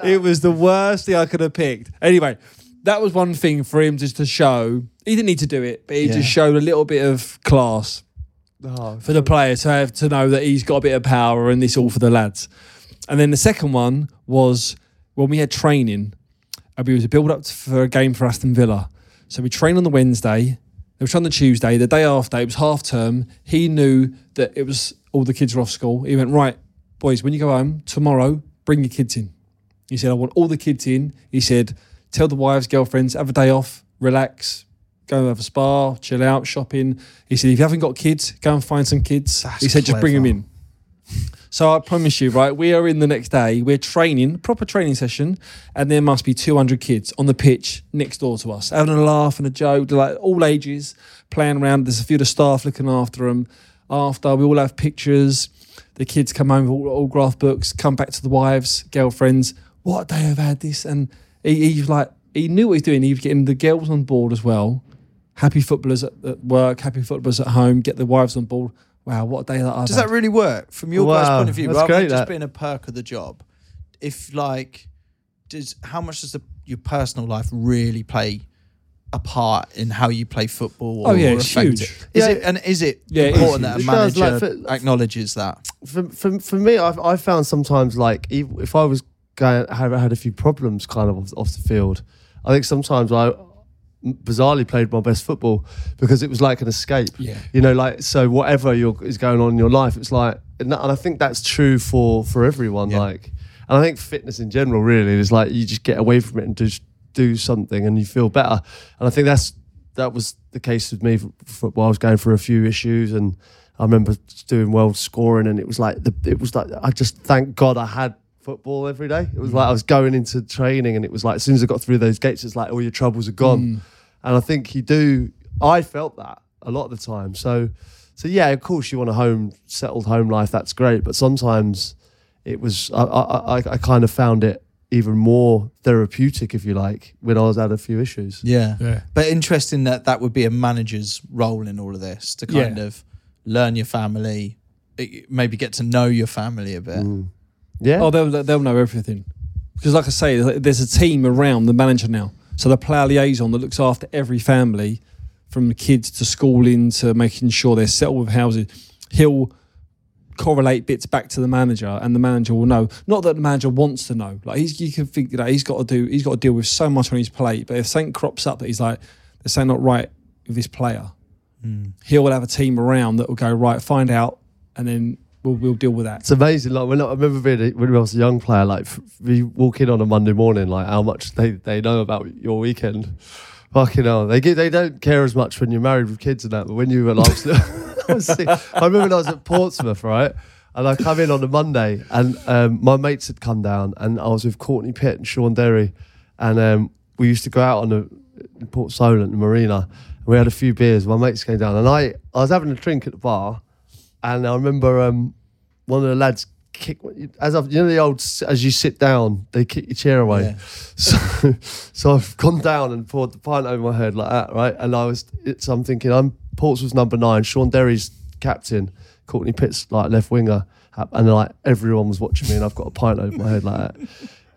It was the worst thing I could have picked. Anyway, that was one thing for him just to show. He didn't need to do it, but he Yeah. just showed a little bit of class Oh, for the player to have to know that he's got a bit of power and this all for the lads. And then the second one was when we had training, and we was a build up for a game for Aston Villa. So we trained on the Wednesday, they were on the Tuesday, the day after, it was half term. He knew that it was all the kids were off school. He went, Right, boys, when you go home tomorrow, bring your kids in. He said, I want all the kids in. He said, Tell the wives, girlfriends, have a day off, relax, go and have a spa, chill out, shopping. He said, if you haven't got kids, go and find some kids. That's he said, just bring them in. So I promise you, right, we are in the next day, we're training, proper training session, and there must be 200 kids on the pitch next door to us, having a laugh and a joke, like all ages, playing around. There's a few of the staff looking after them. After, we all have pictures. The kids come home with all graph books, come back to the wives, girlfriends. What day have had this? And he, he's like, he knew what he was doing. He was getting the girls on board as well. Happy footballers at work, happy footballers at home, get the wives on board. Wow, what a day that I've Does had. that really work from your guys' point of view? that's rather than great, just that. being a perk of the job, if like, does how much does the, your personal life really play a part in how you play football? Or Oh, yeah, or it's affect huge. it? Is Yeah. it and is it Yeah, it is important that a huge. It does, manager like, for- acknowledges that? for, for, for me, I've, I found sometimes like if, if I was going had had a few problems kind of off, off the field, I think sometimes I bizarrely played my best football because it was like an escape. Yeah. you know, like so whatever you're, is going on in your life, it's like, and, I think that's true for for everyone. Yeah. Like, and I think fitness in general really is like you just get away from it and just do something and you feel better. And I think that's that was the case with me for football. I was going through a few issues and I remember doing well scoring and it was like the it was like I just thank God I had football every day. It was mm. like I was going into training and it was like as soon as I got through those gates, it's like all your troubles are gone. Mm. And I think you do I felt that a lot of the time. So so yeah, of course you want a home settled home life, that's great. But sometimes it was I I, I, I kind of found it even more therapeutic, if you like, when I was had a few issues. Yeah. Yeah. But interesting that that would be a manager's role in all of this to kind Yeah. of learn your family, eh, maybe get to know your family a bit. Yeah. Oh, they'll they'll know everything because, like I say, there's a team around the manager now. So the player liaison that looks after every family, from the kids to schooling to making sure they're settled with houses. He'll correlate bits back to the manager, and the manager will know. Not that the manager wants to know. Like he's, you can think that he's got to do. He's got to deal with so much on his plate. But if something crops up that he's like, there's something not right with this player, hmm. he'll have a team around that will go right, find out, and then we'll we'll deal with that. It's amazing. Like when I remember being when I was a young player, like we walk in on a Monday morning, like how much they, they know about your weekend. Fucking hell, they they don't care as much when you're married with kids and that, but when you were like, [LAUGHS] I. Remember when I was at Portsmouth, right, and I come in on a Monday, and um, my mates had come down, and I was with Courtney Pitt and Shaun Derry, and um, we used to go out on the Port Solent, the marina, and we had a few beers. My mates came down, and I I was having a drink at the bar, and I remember um, one of the lads kick as I've you know the old as you sit down they kick your chair away. Yeah. [LAUGHS] So so I've gone down and poured the pint over my head like that, right? And I was it's I'm thinking I'm Portsmouth's number nine, Shaun Derry's captain, Courtney Pitt's like left winger, and like everyone was watching me, and I've got a pint over my head like that.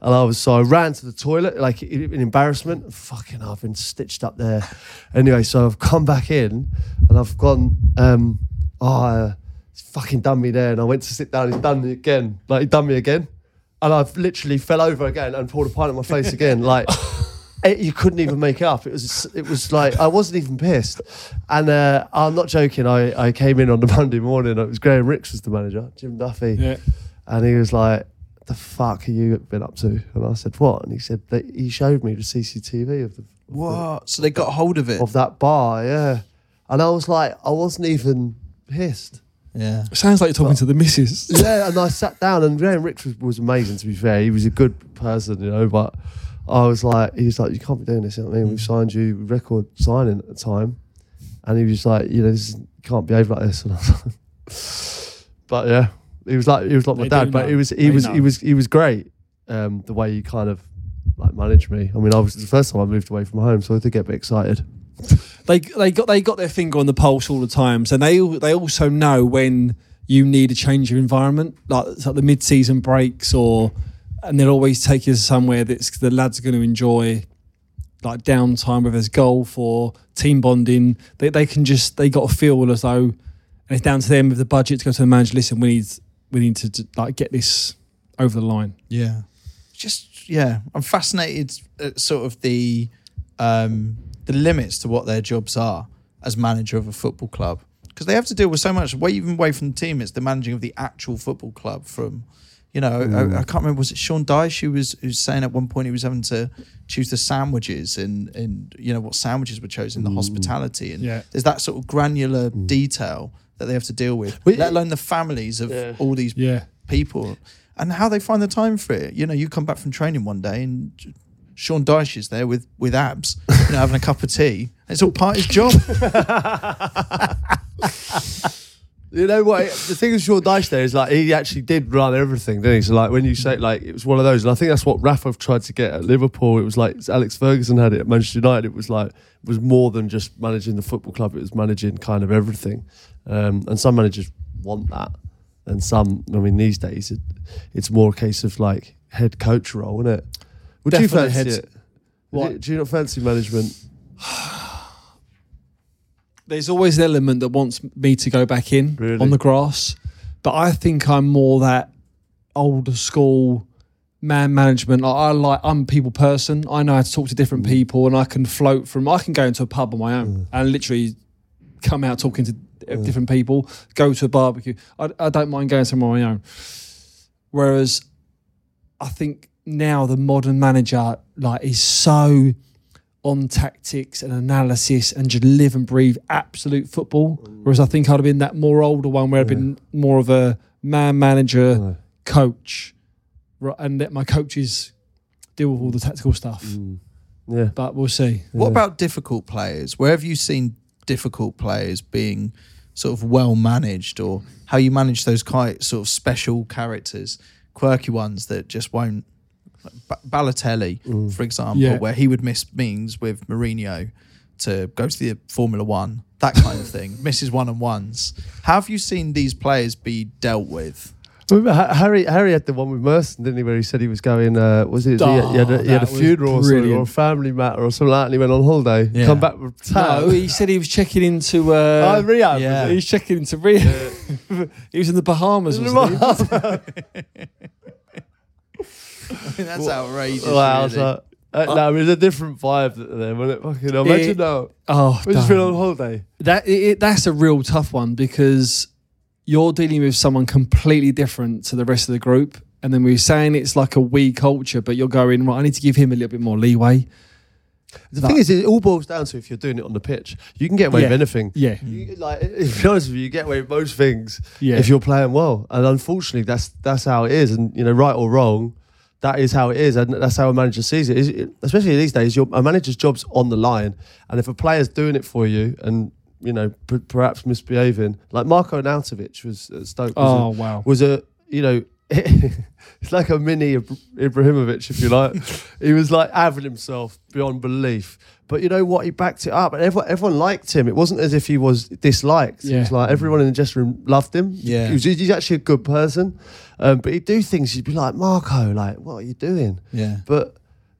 And I was so I ran to the toilet like in embarrassment. Fucking, I've been stitched up there. Anyway, so I've come back in and I've gone. Um, oh, uh, he's fucking done me there, and I went to sit down. He's done me again. Like he done me again, and I've literally fell over again and poured a pint on my face again. Like [LAUGHS] it, you couldn't even make it up. It was it was like I wasn't even pissed, and uh, I'm not joking. I, I came in on the [LAUGHS] Monday morning. It was Graham Rix was the manager, Jim Duffy, Yeah. and he was like, "The fuck have you been up to?" And I said, "What?" And he said that he showed me the CCTV of the What? So they got hold of it. of that bar, yeah. And I was like, I wasn't even pissed. Yeah. Sounds like you're talking to the missus. [LAUGHS] yeah, and I sat down, and Graham Rix was, was amazing. To be fair, he was a good person, you know. But I was like, he was like, you can't be doing this. You know what I mean, we've signed you record signing at the time, and he was like, you know, this is, you can't behave like this. [LAUGHS] And I was like, but yeah, he was like, he was like my They dad. do But know. he was, he They was, know. he was, he was great. Um, the way he kind of like managed me. I mean, I was the first time I moved away from home, so I did get a bit excited. [LAUGHS] they they got they got their finger on the pulse all the time. So they they also know when you need a change of environment, like, like the mid season breaks, or and they'll always take you somewhere that's the lads are going to enjoy, like downtime, whether it's golf or team bonding. They they can just they got a feel as though, and it's down to them with the budget to go to the manager. Listen, we need we need to, to like get this over the line. Yeah. Just yeah, I'm fascinated at sort of the um the limits to what their jobs are as manager of a football club because they have to deal with so much way even away from the team. It's the managing of the actual football club from. You know, I, mm. I can't remember. Was it Sean Dyche who was who was saying at one point he was having to choose the sandwiches and and you know what sandwiches were chosen, the mm. hospitality, and Yeah. there's that sort of granular mm. detail that they have to deal with, But- let alone the families of Yeah. all these Yeah. people and how they find the time for it. You know, you come back from training one day and Sean Dyche is there with with abs, you know, having a cup of tea. It's all part of his job. [LAUGHS] You know what? The thing with Sean Dyche there is like he actually did run everything, didn't he? So like when you say like it was one of those, and I think that's what Rafa tried to get at Liverpool. It was like Alex Ferguson had it at Manchester United. It was like it was more than just managing the football club. It was managing kind of everything. Um, and some managers want that, and some. I mean, these days it, it's more a case of like head coach role, isn't it? Would you fancy head- it? What? Do, do you not fancy management? [SIGHS] there's always an element that wants me to go back in Really? on the grass, but I think I'm more that older school man management. I, I like I'm a people person. I know how to talk to different Mm. people, and I can float from. I can go into a pub on my own and literally come out talking to Mm. different people. Go to a barbecue. I, I don't mind going somewhere on my own. Whereas I think now the modern manager like is so on tactics and analysis and just live and breathe absolute football. Whereas I think I'd have been that more older one where I'd been more of a man manager, coach, and let my coaches deal with all the tactical stuff. Mm. Yeah. But we'll see. What about difficult players? Where have you seen difficult players being sort of well managed, or how you manage those quite sort of special characters, quirky ones that just won't? Ba- Balotelli, for example, Yeah. where he would miss means with Mourinho to go to the Formula One, that kind of thing, [LAUGHS] misses one and ones. Have you seen these players be dealt with? Remember, Ha- Harry Harry had the one with Merson, didn't he? Where he said he was going. Uh, was it? he, had, he had a, he had a funeral or, something, or a family matter or something like that, and he went on holiday. Yeah. Come back with tan. No, he said he was checking into. Uh, oh, Riyadh. yeah. He was checking into Rio. [LAUGHS] he was in the Bahamas. Wasn't he? [LAUGHS] I [LAUGHS] mean, that's outrageous. Wow, really. so, uh, no, it was a different vibe then, wasn't it? Fucking hell. Imagine It- now. Oh, We just been don't. on holiday. That it, it- that's a real tough one because you're dealing with someone completely different to the rest of the group, and then we're saying it's like a we culture, but you're going right. I need to give him a little bit more leeway. The thing is, it all boils down to if you're doing it on the pitch. You can get away with Yeah. anything. Yeah, You, like, [LAUGHS] to be honest with you, you get away with most things Yeah. if you're playing well. And unfortunately, that's that's how it is. And you know, right or wrong, that is how it is, and that's how a manager sees it. Is especially these days, your a manager's job's on the line, and if a player's doing it for you, and you know, p- perhaps misbehaving, like Marko Arnautovic was at Stoke. Was Oh a, wow. was a you know. [LAUGHS] it's like a mini Ibra- Ibrahimovic, if you like. [LAUGHS] he was like having himself beyond belief, But you know what? He backed it up, and everyone, everyone liked him. It wasn't as if he was disliked. It was like everyone in the dressing room loved him. Yeah. he was, he's actually a good person. Um, but he'd do things. You'd be like, Marko, like, what are you doing? Yeah. But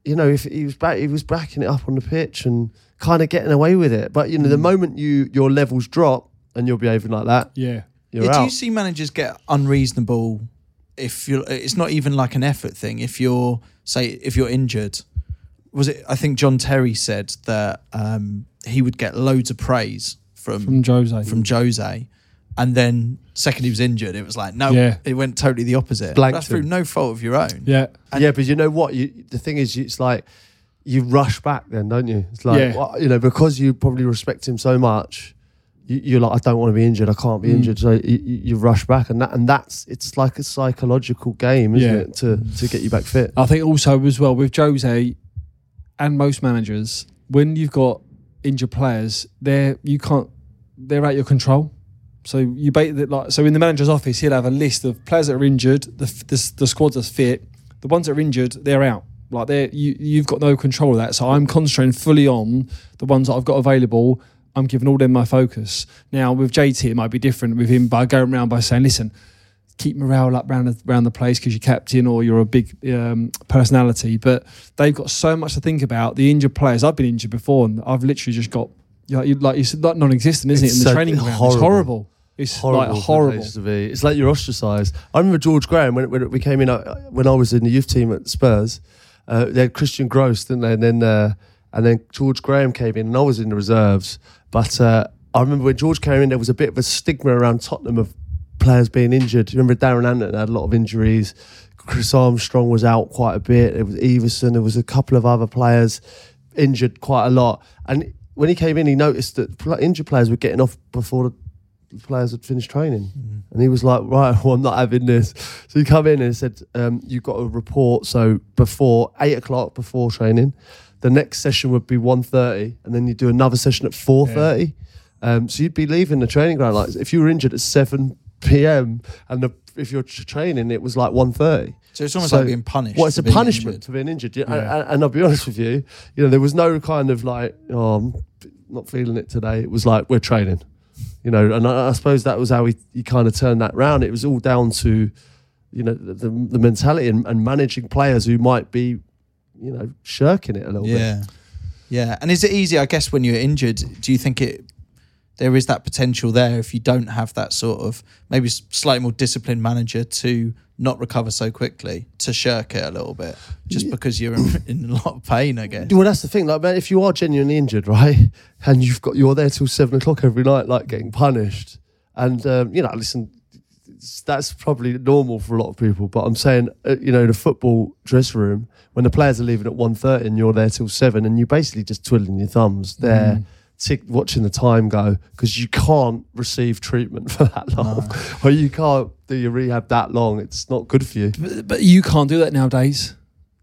you know, if he was back, he was backing it up on the pitch and kind of getting away with it. But you know, the Mm. moment you your levels drop and you're behaving like that, Yeah. you're Yeah, do you see managers get unreasonable if you're? It's not even like an effort thing. If you're say if you're injured, was it? I think John Terry said that um, he would get loads of praise from From Jose. from Jose, and then second he was injured, it was like no, Yeah. it went totally the opposite. Blanked That's him. through no fault of your own. yeah. yeah, but you know what? You, the thing is, it's like you rush back then, don't you? It's like Yeah. well, you know because you probably respect him so much. You, you're like, I don't want to be injured. I can't Mm. be injured. So you, you you rush back, and that and that's it's like a psychological game, isn't Yeah. it? To to get you back fit. I think also as well with Jose and most managers, when you've got injured players, they're you can't they're out of your control. So you bait that like so in the manager's office, he'll have a list of players that are injured, the the, the squad that's fit, the ones that are injured, they're out. Like they you you've got no control of that. So I'm concentrating fully on the ones that I've got available. I'm giving all them my focus. Now with JT, it might be different with him by going around by saying, listen, keep morale up around the, around the place because you're captain or you're a big um, personality. But they've got so much to think about. The injured players, I've been injured before, and I've literally just got you know, you- like you said, like non-existent, isn't It's it? In the training ground, horrible. it's horrible. It's horrible, like horrible. to be. It's like you're ostracised. I remember George Graham when, when we came in uh, when I was in the youth team at Spurs. Uh, they had Christian Gross, didn't they? And then uh, and then George Graham came in, and I was in the reserves. But uh, I remember when George came in, there was a bit of a stigma around Tottenham of players being injured. Remember Darren Anderton had a lot of injuries. Chris Armstrong was out quite a bit. It was Iversen. There was a couple of other players injured quite a lot. And when he came in, he noticed that injured players were getting off before the players had finished training. And he was like, right, [LAUGHS] well, I'm not having this. So he come in and said, um, you've got a report. So before eight o'clock before training, the next session would be 1.30 and then you do another session at 4.30. Um, so you'd be leaving the training ground. Like if you were injured at 7 p.m. and the, if you're training, it was like 1.30. So it's almost So- like being punished. Well, it's a punishment injured. for being injured. Yeah. And, and, I'll be honest with you, you know, there was no kind of like, oh, I'm not feeling it today. It was like, we're training, you know, and I, I suppose that was how he, he kind of turned that round. It was all down to, you know, the, the, mentality and, and managing players who might be, you know, shirking it a little bit. Yeah, yeah. And is it easy? I guess when you're injured, do you think it? There is that potential there if you don't have that sort of maybe slightly more disciplined manager to not recover so quickly to shirk it a little bit just because you're in, [COUGHS] in a lot of pain. I guess. Well, that's the thing. Like, man, if you are genuinely injured, right, and you've got you're there till seven o'clock every night, like getting punished, and um, you know, listen, that's probably normal for a lot of people. But I'm saying, uh, you know, the football dressing room when the players are leaving at 1.30 and you're there till seven, and you're basically just twiddling your thumbs there. Tick, watching the time go because you can't receive treatment [LAUGHS] for that long, or you can't do your rehab that long. It's not good for you. But, but you can't do that nowadays.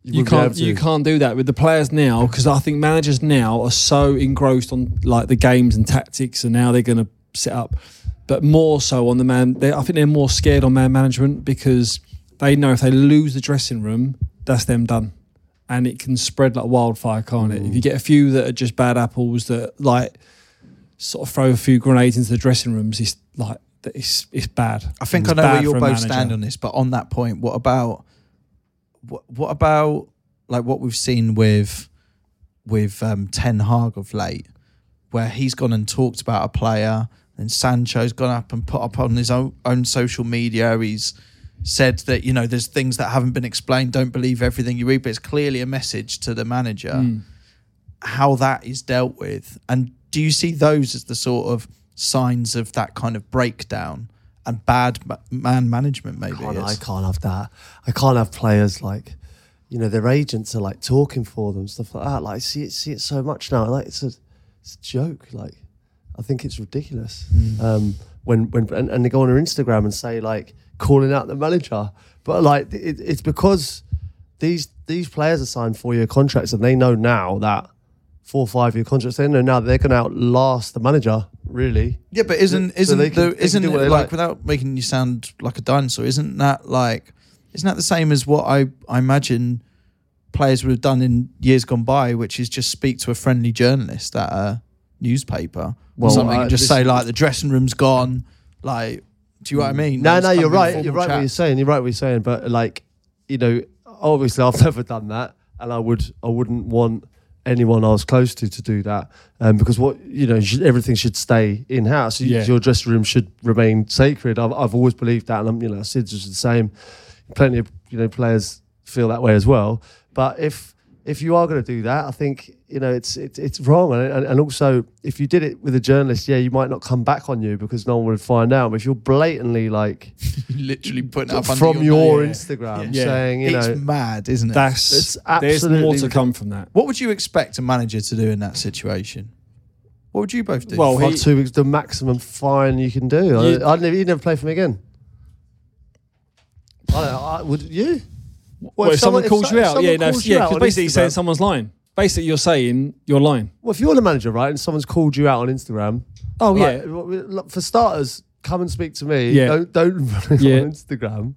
You, able can't. You can't do that with the players now because I think managers now are so engrossed on like the games and tactics, and now they're going to set up. But more so on the man. They, I think they're more scared on man management because they know if they lose the dressing room, that's them done, and it can spread like wildfire, can't it? If you get a few that are just bad apples that like sort of throw a few grenades into the dressing rooms, it's like it's it's bad. I think I know where you'll a both stand on this, but on that point, what about what, what about like what we've seen with with um, Ten Hag of late, where he's gone and talked about a player, and Sancho's gone up and put up on his own, own social media. He's said that you know there's things that haven't been explained. Don't believe everything you read, but it's clearly a message to the manager Mm. how that is dealt with. And do you see those as the sort of signs of that kind of breakdown and bad man management? Maybe can't, I can't have that. I can't have players like, you know, their agents are like talking for them, stuff like that. Like, I see it, see it so much now. Like, it's a, it's a joke. Like, I think it's ridiculous. Um, when when and, and they go on their Instagram and say like calling out the manager, but like it, it's because these these players are signed four year contracts and they know now that four or five year contracts. They know now they're going to outlast the manager. Really, Yeah, but isn't So isn't can- the, isn't it like, like. without making you sound like a dinosaur? Isn't that like isn't that the same as what I I imagine players would have done in years gone by, which is just speak to a friendly journalist at a newspaper Well, or something, uh, and just this- say like the dressing room's gone. Like, do you know what I mean? No, no, you're right. You're right. What you're saying. You're right. What you're saying. But like, you know, obviously, I've [LAUGHS] never done that, and I would, I wouldn't want anyone I was close to to do that, um, because what you know, sh- everything should stay in house. Yeah. Your dressing room should remain sacred. I've, I've always believed that, and I'm, you know, Sid's just the same. Plenty of you know players feel that way as well. But if if you are going to do that, I think you know it's it's it's wrong, and, and and also if you did it with a journalist, yeah, you might not come back on you because no one would find out. But if you're blatantly like [LAUGHS] literally putting it up under from your, your name. Instagram Yeah. saying, you it's know, mad, isn't it? That's It's there's more to come from that. what would you expect a manager to do in that situation? What would you both do? Well, for he- two weeks, the maximum fine you can do. I, You- I'd never, you'd never play for me again. I don't, I, would you? Well, if, someone, calls so- you if out, someone yeah, no, calls yeah, because basically you're saying someone's lying. Basically, you're saying you're lying. Well, if you're the manager, right, and someone's called you out on Instagram, Oh like, yeah, for starters, come and speak to me. Yeah. Don't don't [LAUGHS] run Yeah. on Instagram.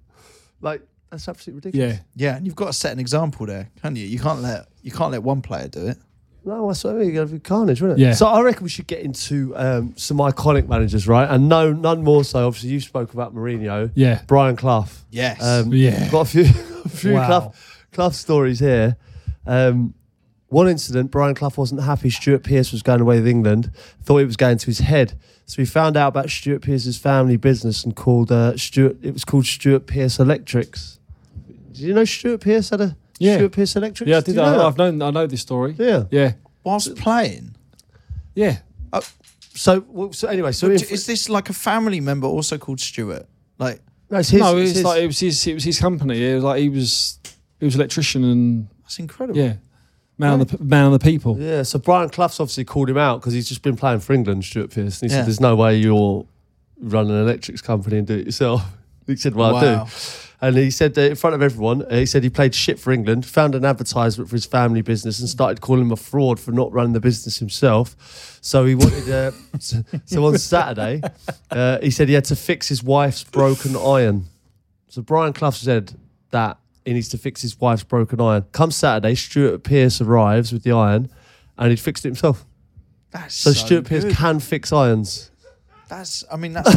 Like that's absolutely ridiculous. yeah. yeah, and you've got to set an example there, can you? You can't let you can't let one player do it. No, that's what I mean. You got to be carnage, wouldn't it? Yeah. So I reckon we should get into um, some iconic managers, right? And no, none more so. Obviously, you spoke about Mourinho, Yeah. Brian Clough. Yes. Um, Yeah. Got a few, a [LAUGHS] [LAUGHS] few Wow. Clough, Clough stories here. Um, one incident, Brian Clough wasn't happy Stuart Pearce was going away with England, thought it was going to his head. So he found out about Stuart Pearce's family business and called uh, Stuart. It was called Stuart Pearce Electrics. Did you know Stuart Pearce had a Yeah. Stuart Pearce Electrics? Yeah, I Did did. you know I, that? I've known. I know this story. Yeah. Yeah, Whilst playing, yeah. So, well, so anyway, so But in- is this like a family member also called Stuart? Like no, it's his, no, it's it's his- like it was his. It was his company. It was like he was. He was electrician and that's incredible. yeah, man of the man of the people. Yeah, so Brian Clough's obviously called him out because he's just been playing for England, Stuart Pearce. And he Yeah. said, There's no way you'll run an electrics company and do it yourself. [LAUGHS] He said, Well, I do. And he said that in front of everyone, uh, he said he played shit for England, found an advertisement for his family business and started calling him a fraud for not running the business himself. So he wanted, uh, [LAUGHS] so, so on Saturday, uh, he said he had to fix his wife's broken iron. So Brian Clough said that he needs to fix his wife's broken iron. Come Saturday, Stuart Pearce arrives with the iron and he'd fixed it himself. That's So, so, Stuart Pearce can fix irons. That's I mean that's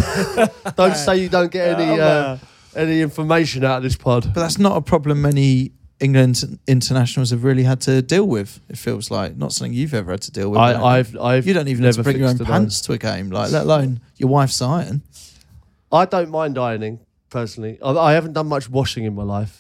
[LAUGHS] Don't [LAUGHS] say you don't get any uh, any information out of this pod. But that's not a problem many England internationals have really had to deal with. It feels like not something you've ever had to deal with. I, have you? I've, I've you don't even have never to bring your own fixed an iron. pants to a game, like let alone your wife's iron. I don't mind ironing personally. I, I haven't done much washing in my life.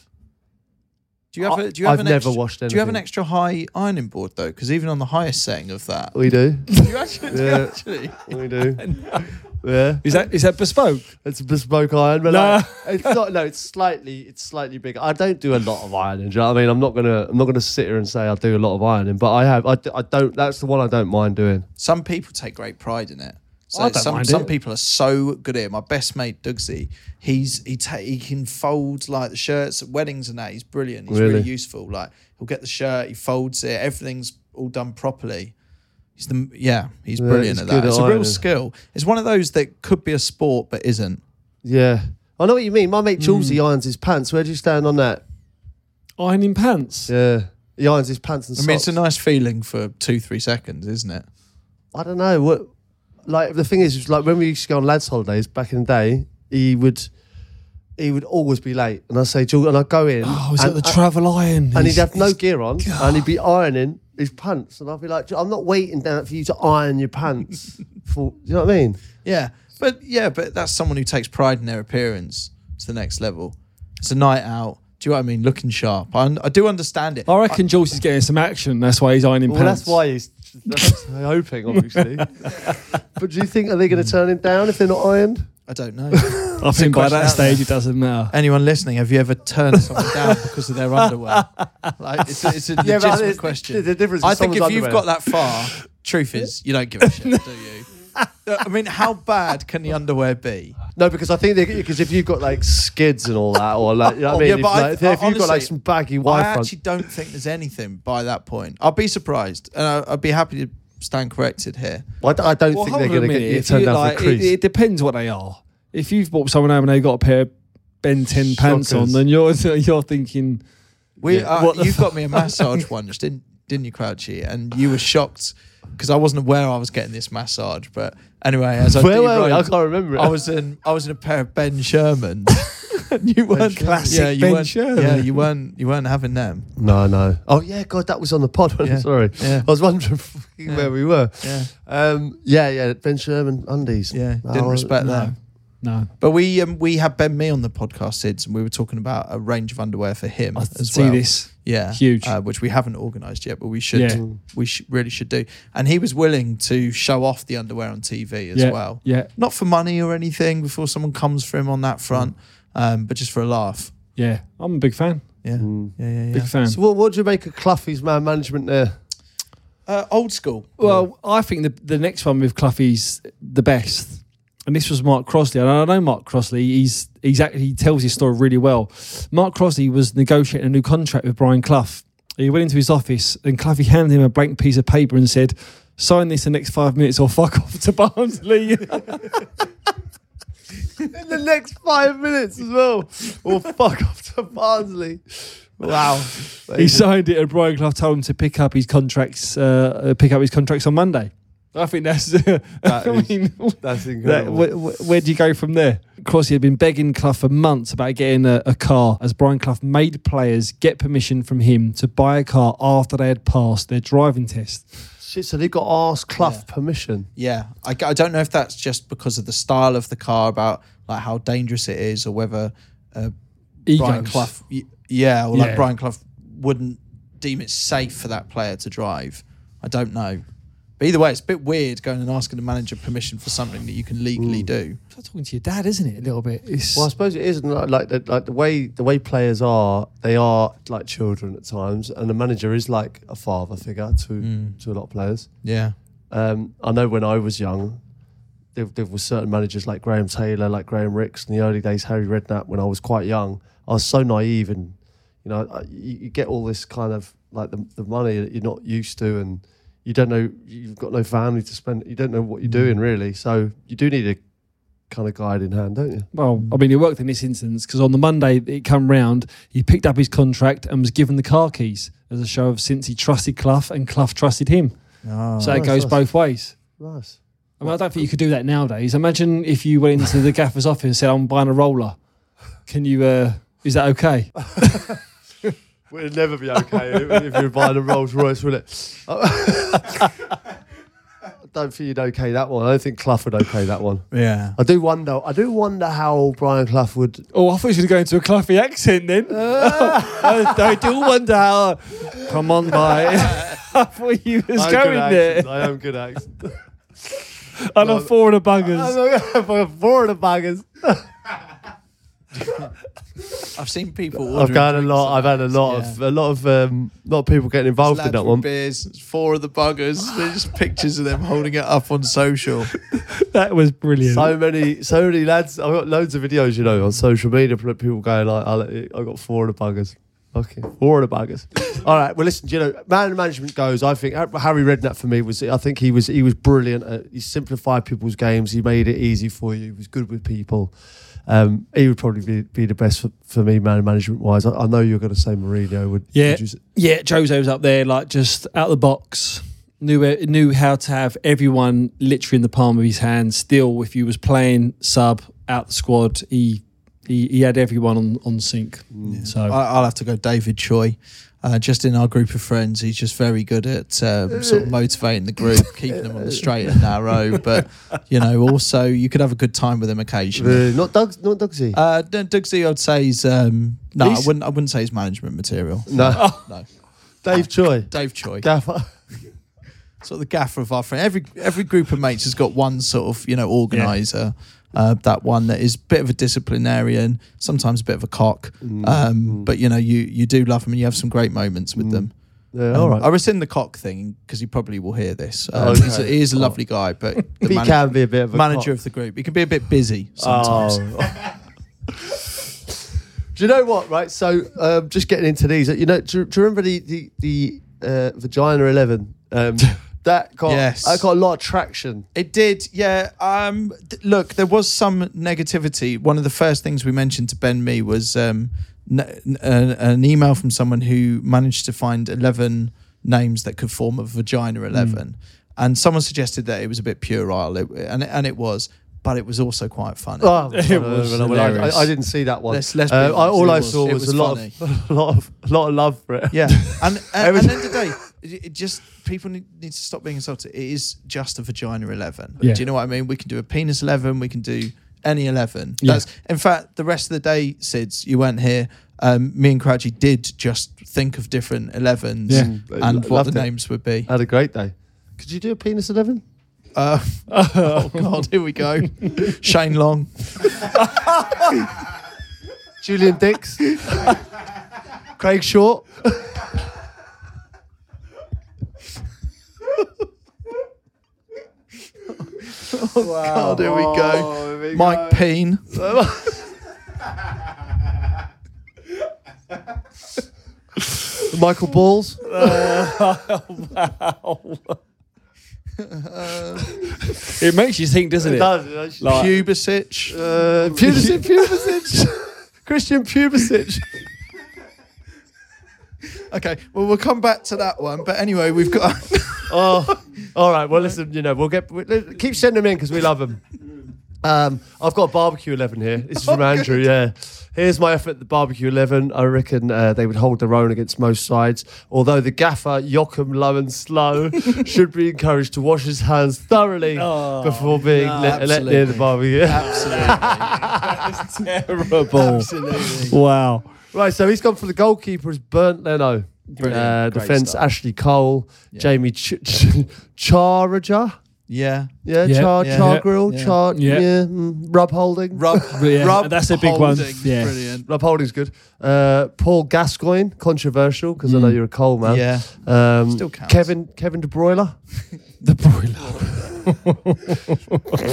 Do you have a, do you have I've an never extra, washed Do you have an extra high ironing board though? Because even on the highest setting of that, We do. [LAUGHS] you actually, do you Yeah. actually. We do. [LAUGHS] Yeah, Is that is that bespoke? it's a bespoke iron, but No. like, [LAUGHS] it's not. No, it's slightly. It's slightly bigger. I don't do a lot of ironing. Do you know what I mean? I'm not gonna. I'm not gonna sit here and say I do a lot of ironing, but I have. I, d- I don't. That's the one I don't mind doing. Some people take great pride in it. So I don't some mind some it. people are so good at it. My best mate Dugsy, he's he ta- he can fold like the shirts at weddings and that. He's brilliant. He's really, Really? useful. Like he'll get the shirt, he folds it, everything's all done properly. He's the yeah, he's Yeah, brilliant he's at good that. at It's a real ironing. skill. It's one of those that could be a sport but isn't. Yeah, I know what you mean. My mate Julesy Hmm. irons his pants. Where do you stand on that? Ironing pants. Yeah, he irons his pants and stuff. I mean, it's a nice feeling for two three seconds, isn't it? I don't know what. Like the thing is, is, like when we used to go on lads' holidays back in the day, he would, he would always be late, and I say, Jules, and I would go in, Oh, is and, that the travel iron? and he'd have no gear on, and he'd be ironing his pants, and I'll be like, I'm not waiting down for you to iron your pants. [LAUGHS] for you know what I mean? Yeah, but yeah, but that's someone who takes pride in their appearance to the next level. It's a night out. Do you know what I mean? Looking sharp. I, I do understand it. I reckon Jules is getting some action. That's why he's ironing Well, pants. that's why he's that's hoping, obviously. [LAUGHS] but do you think are they going to turn him down if they're not ironed? I don't know. [LAUGHS] I think by that out stage it doesn't matter. Anyone listening, have you ever turned someone down [LAUGHS] because of their underwear? Like, it's a, it's a [LAUGHS] Yeah, legitimate it's- question. the difference I think if someone's you've got that far, truth is, you don't give a shit, do you? [LAUGHS] I mean, how bad can the underwear be? No, because I think because if you've got like skids and all that, or like you know what I Oh, mean, yeah, if, but I- like, if you've got like some baggy I Y front, actually don't think there's anything by that point. I'll be surprised, and I- I'd be happy to stand corrected here. I, I don't Well, think they're going to get you turned down like, for a it, it depends what they are. If you've bought someone home and they've got a pair of Ben 10 pants on, then you're [LAUGHS] you're thinking, We, Yeah. uh, What the you got me a massage once, didn't didn't you, Crouchy? And you were shocked because I wasn't aware I was getting this massage. But anyway, as I Where were we? I road, can't remember it. I was in I was in a pair of Ben Shermans. [LAUGHS] you weren't Classic yeah, you Ben weren't, Sherman. Yeah, you weren't you weren't having them. No, no. Oh yeah, God, that was on the pod. [LAUGHS] Yeah. Sorry, Yeah. I was wondering Yeah. where we were. Yeah, Um, yeah, yeah. Ben Sherman undies. yeah. Didn't Oh, respect no. that. No. But we um, we had Ben Mee on the podcast, Sids, and we were talking about a range of underwear for him I as see well. this. Yeah, Huge. uh, which we haven't organised yet, but we should. Yeah. We sh- really should do. And he was willing to show off the underwear on TV as yeah. well, Yeah. not for money or anything. Before someone comes for him on that front, um, but just for a laugh. Yeah. I'm a big fan. Yeah, Mm. yeah, yeah. yeah. Big fan. So what, what do you make of Cloughie's man management there? Uh, old school. Well, I think the the next one with Cloughie's the best. And this was Mark Crossley. And I know Mark Crossley. He's he's actually he tells his story really well. Mark Crossley was negotiating a new contract with Brian Clough. He went into his office and Cloughy handed him a blank piece of paper and said, "Sign this in the next five minutes or fuck off to Barnsley." [LAUGHS] In the next five minutes as well. Or fuck off to Barnsley. Wow. he signed it, and Brian Clough told him to pick up his contracts. Uh, pick up his contracts on Monday. I think that's. [LAUGHS] I is mean, That's [LAUGHS] That, incredible. where, where do you go from there? Crossley had been begging Clough for months about getting a, a car, as Brian Clough made players get permission from him to buy a car after they had passed their driving test. Shit, so they got to ask Clough Yeah. permission. Yeah, I, I don't know if that's just because of the style of the car, about like how dangerous it is, or whether uh, Brian Egos. Clough, yeah, or Yeah. Brian Clough wouldn't deem it safe for that player to drive. I don't know. But either way, it's a bit weird going and asking the manager permission for something that you can legally do. It's like talking to your dad, isn't it? A little bit. It's, Well, I suppose it isn't like, like the like the way the way players are. They are like children at times, and the manager is like a father figure to Mm. to a lot of players. Yeah. Um, I know when I was young, there, there were certain managers like Graham Taylor, like Graham Rix in the early days, Harry Redknapp. When I was quite young, I was so naive, and you know, I- you, you get all this kind of like the, the money that you're not used to, and you don't know you've got no family to spend. You don't know what you're doing really, so you do need a kind of guide in hand, don't you? well, I mean, it worked in this instance because on the Monday it come round, he picked up his contract and was given the car keys as a show of since he trusted Clough and Clough trusted him. Oh. so it goes nice. both ways. Nice. I mean, I don't think you could do that nowadays. Imagine if you went into the gaffer's office and said, "I'm buying a roller." Can you? Uh, is that okay? [LAUGHS] Well, it'd never be okay if you're buying a Rolls Royce, will it? [LAUGHS] I don't think you'd okay that one. I don't think Clough would okay that one. Yeah. I do wonder. I do wonder how Brian Clough would. Oh, I thought you were going to go into a Cloughie accent then. Uh. [LAUGHS] I, I do wonder how. Come on, mate. [LAUGHS] I thought you was I'm going good at there. accents. I am good at accents. I'm a four and a buggers. Four of the buggers. I've seen people. I've got a lot. I've had a lot yeah. of a lot of um, lot of people getting involved in that one. beers. Four of the buggers. There's just pictures of them holding it up on social. [LAUGHS] That was brilliant. So many, so many lads. I've got loads of videos, you know, on social media. People going like, "I'll- "I got four of the buggers." Okay, four of the buggers. [LAUGHS] All right. Well, listen. You know, man management goes. I think Harry Redknapp for me was. I think he was. He was brilliant. At, he simplified people's games. He made it easy for you. He was good with people. Um, he would probably be, be the best for, for me, man management wise. I, I know you're going to say Mourinho would. Yeah. would yeah, Jose was up there, like just out of the box. Knew knew how to have everyone literally in the palm of his hand. Still, if he was playing sub out the squad, he he, he had everyone on on sync. So I, I'll have to go David Choi. Uh, just in our group of friends, he's just very good at um, sort of motivating the group, keeping them on the [LAUGHS] straight and narrow. But you know, also you could have a good time with him occasionally. Uh, not Doug. Not Dougsy. Uh, Dougsy, I'd say is um, no, I wouldn't. I wouldn't say he's management material. no. No, [LAUGHS] Dave Choi. Dave Choi, Gaffer. [LAUGHS] sort of the gaffer of our friend. Every every group of mates has got one sort of you know organizer. Uh, that one that is a bit of a disciplinarian, sometimes a bit of a cock, Mm, um, but you know you you do love them and you have some great moments with them. Yeah, Um, all right. I rescind the cock thing because he probably will hear this. Um, Okay. he's a, he is a lovely guy, but [LAUGHS] he man- can be a bit of a manager cock. of the group. He can be a bit busy sometimes. Oh. [LAUGHS] do you know what? Right. So, um, just getting into these. You know, do, do you remember the the, the uh, Vagina Eleven? [LAUGHS] That got Yes. that got a lot of traction. It did, yeah. Um, th- look, there was some negativity. One of the first things we mentioned to Ben Mee was um, n- n- an, an email from someone who managed to find 11 names that could form a vagina 11. And someone suggested that it was a bit puerile, it, and, it- and it was, but it was also quite funny. Oh, [LAUGHS] It was I, hilarious. I, I didn't see that one. Let's- let's Uh, I, all I saw it was, was a lot of, [LAUGHS] a lot of, a lot of love for it. Yeah, and [LAUGHS] and, Every and then today, it it just people need, need to stop being insulted. It is just a vagina eleven. Yeah. Do you know what I mean? We can do a penis eleven. We can do any eleven. Yeah. That's in fact the rest of the day, Sids, you weren't here. Um, me and Crouchy did just think of different elevens Yeah. and Mm, what the it. names would be. I had a great day. Could you do a penis 11? Uh, [LAUGHS] oh God, here we go. [LAUGHS] Shane Long. [LAUGHS] Julian Dicks? Craig Short? God, here we go. Mike Peen. [LAUGHS] Michael Balls? [LAUGHS] Wow! It makes you think, doesn't it? does. Like- Pubisic. Uh, Pubisic, Pubisic. [LAUGHS] Christian Pubisic. Okay, well we'll come back to that one. But anyway, we've got. [LAUGHS] Oh, all right. Well, listen, you know, we'll get we, keep sending them in because we love them. Um, I've got a barbecue eleven here. This is from Andrew. Yeah, here's my effort at the barbecue eleven. I reckon uh, they would hold their own against most sides. Although the gaffer Joachim Low and Slow should be encouraged to wash his hands thoroughly before being let, let near the absolutely. barbecue. Absolutely. [LAUGHS] Terrible. Absolutely. Wow. Right, so he's gone for the goalkeeper as Burnt Leno. Brilliant. Uh, Great defense start. Ashley Cole, Yeah. Jamie Ch- Ch- Charager. Yeah. Yeah, Yeah. Char, Yeah. Char Yeah. Grill, Yeah. Char, Yeah. yeah, mm, Rub Holding. Rub, [LAUGHS] Yeah, Rub that's a big one. Holding. Yeah. Brilliant. Rub Holding's good. Uh, Paul Gascoigne, controversial because I know you're a coal man. Yeah. Um, Still counts. Kevin Kevin De Broiler, The broiler.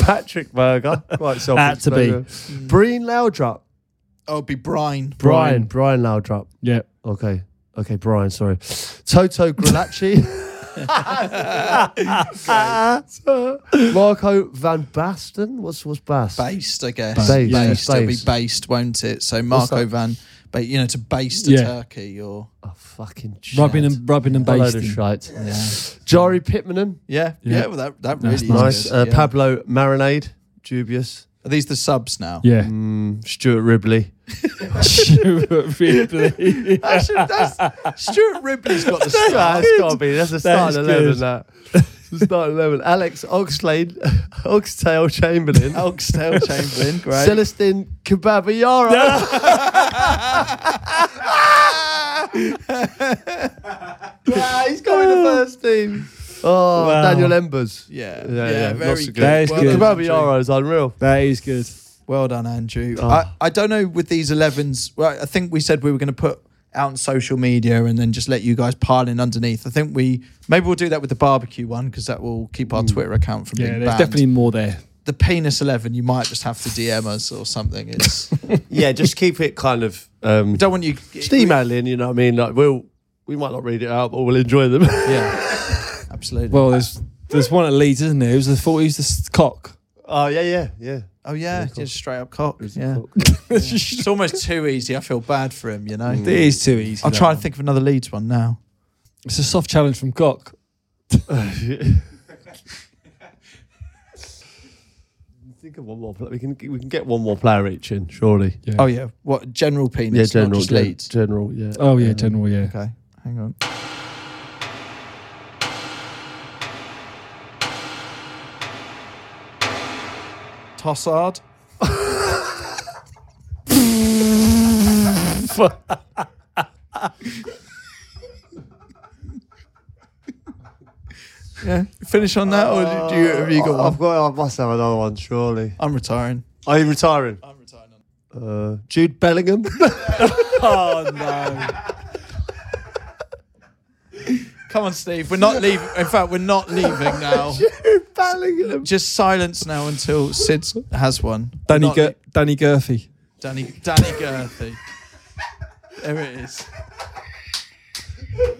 Patrick Berger, quite self Had to be. Breen Laudrup, Oh, it'd be Brian. Brian Brian Laudrup. Yeah. Okay, okay, Brian. Sorry, Toto Grilacci. [LAUGHS] [LAUGHS] Marco Van Basten. What's what's Bast? Based, I guess. Based, Based. yeah. It'll be Based. based, won't it? So Marco that? Van, ba- you know, to baste a Yeah. turkey or Oh fucking Rubbing shit. and rubbing and A load of basting. shite. yeah, Jari Pittmanen. yeah, Yeah. yeah. Well, that that That's really Nice. is Uh, yeah. Pablo Marinade. Dubious. Are these the subs now? Yeah. Mm, Stuart Ribley. Really? [LAUGHS] That's, that's, Stuart Ripley's got the start. That's got to be. That's the start That's 11. good. That. The start 11. Alex Oxlade, [LAUGHS] Oxtail Chamberlain. Oxtail Chamberlain, [LAUGHS] great. Celestine Kababayara. yeah, he's got in the first team. Oh, Wow. Daniel Embers. yeah, Yeah, yeah, yeah, very lots good. of That is well good. Done, Kababayara is unreal. that is good. Well done, Andrew. Oh. I, I don't know with these 11s. Well, I think we said we were going to put out on social media and then just let you guys pile in underneath. I think we maybe we'll do that with the barbecue one because that will keep our Twitter account from Yeah, being there's banned. definitely more there. the penis 11. You might just have to DM us or something. It's [LAUGHS] Yeah, just keep it kind of. Um, don't want you. just email in, you know what I mean? Like, we'll, we might not read it out, but we'll enjoy them. Yeah, [LAUGHS] absolutely. Well, there's there's one at Leeds, isn't there? Who's the thought who's the cock? Oh, yeah, yeah, yeah. oh yeah, just straight up cock. Yeah. Cool. [LAUGHS] it's almost too easy. I feel bad for him. You know. It is too easy. I'll that try one. and think of another Leeds one now. It's a soft challenge from Cock. [LAUGHS] Think of one more. pla- We can we can get one more player each in, surely. Yeah. Oh yeah, what general penis? Yeah, not general. just gen- Leeds. General, yeah. Oh yeah, general. Yeah. Okay, hang on. Tossard. yeah, finish on that, or do you have you got? I've got. I must have another one, surely. I'm retiring. Are you retiring? I'm retiring. Uh, Jude Bellingham. [LAUGHS] Oh no. Come on, Steve. We're not leaving. In fact, we're not leaving [LAUGHS] now. Jude Bellingham. Just silence now until Sid has one. Danny not Gur- Danny Gurphy. Danny Danny Gurphy. There it is.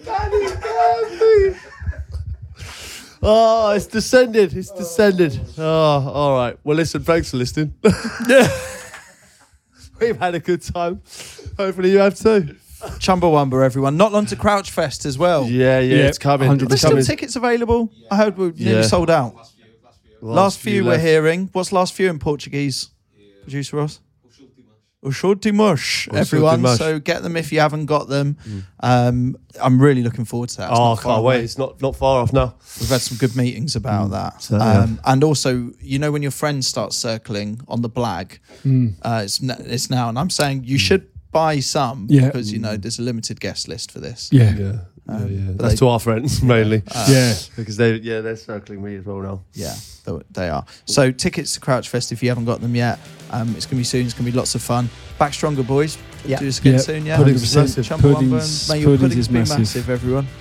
Danny Gurphy Oh, it's descended. It's descended. Oh, all right. Well, listen. Thanks for listening. Yeah. [LAUGHS] [LAUGHS] We've had a good time. Hopefully you have too. Chumbawamba, everyone. Not long to Crouch Fest as well. Yeah, yeah, Yeah, it's coming. 100%. There's It's still coming. tickets available. I heard we're nearly Yeah. sold out. Last, few we're left. hearing. What's last few in Portuguese? Producer Ross? Os últimos, everyone. últimos. So get them if you haven't got them. Um, I'm really looking forward to that. It's Oh, not far can't away. wait. It's not not far off now. We've had some good meetings about that. So, yeah. um, and also, you know, when your friends start circling on the blag, uh, it's, n- it's now. And I'm saying you should buy some Yeah. because, you know, mm. there's a limited guest list for this. Yeah. Yeah, um, yeah, yeah. That's they- to our friends mainly. Uh, yeah. because they, yeah, they're circling me as well now. Yeah, they are. So tickets to Crouch Fest if you haven't got them yet. Um, it's gonna be soon. It's gonna be lots of fun. Back stronger, boys. Yeah. do this again Yeah. soon. Yeah, Puddings is massive. Chumbawamba, Puddings- and may your puddings puddings is be massive. massive, everyone. [LAUGHS]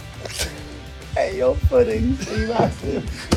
Hey, your puddings, be massive.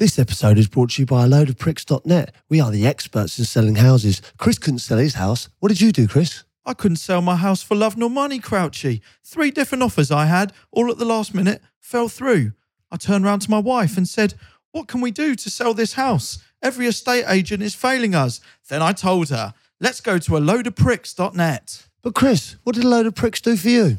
This episode is brought to you by a load of pricks.net. We are the experts in selling houses. Chris couldn't sell his house. What did you do, Chris? I couldn't sell my house for love nor money, Crouchy. Three different offers I had, all at the last minute, fell through. I turned round to my wife and said, What can we do to sell this house? Every estate agent is failing us. Then I told her, Let's go to a load of pricks.net. But Chris, what did a load of pricks do for you?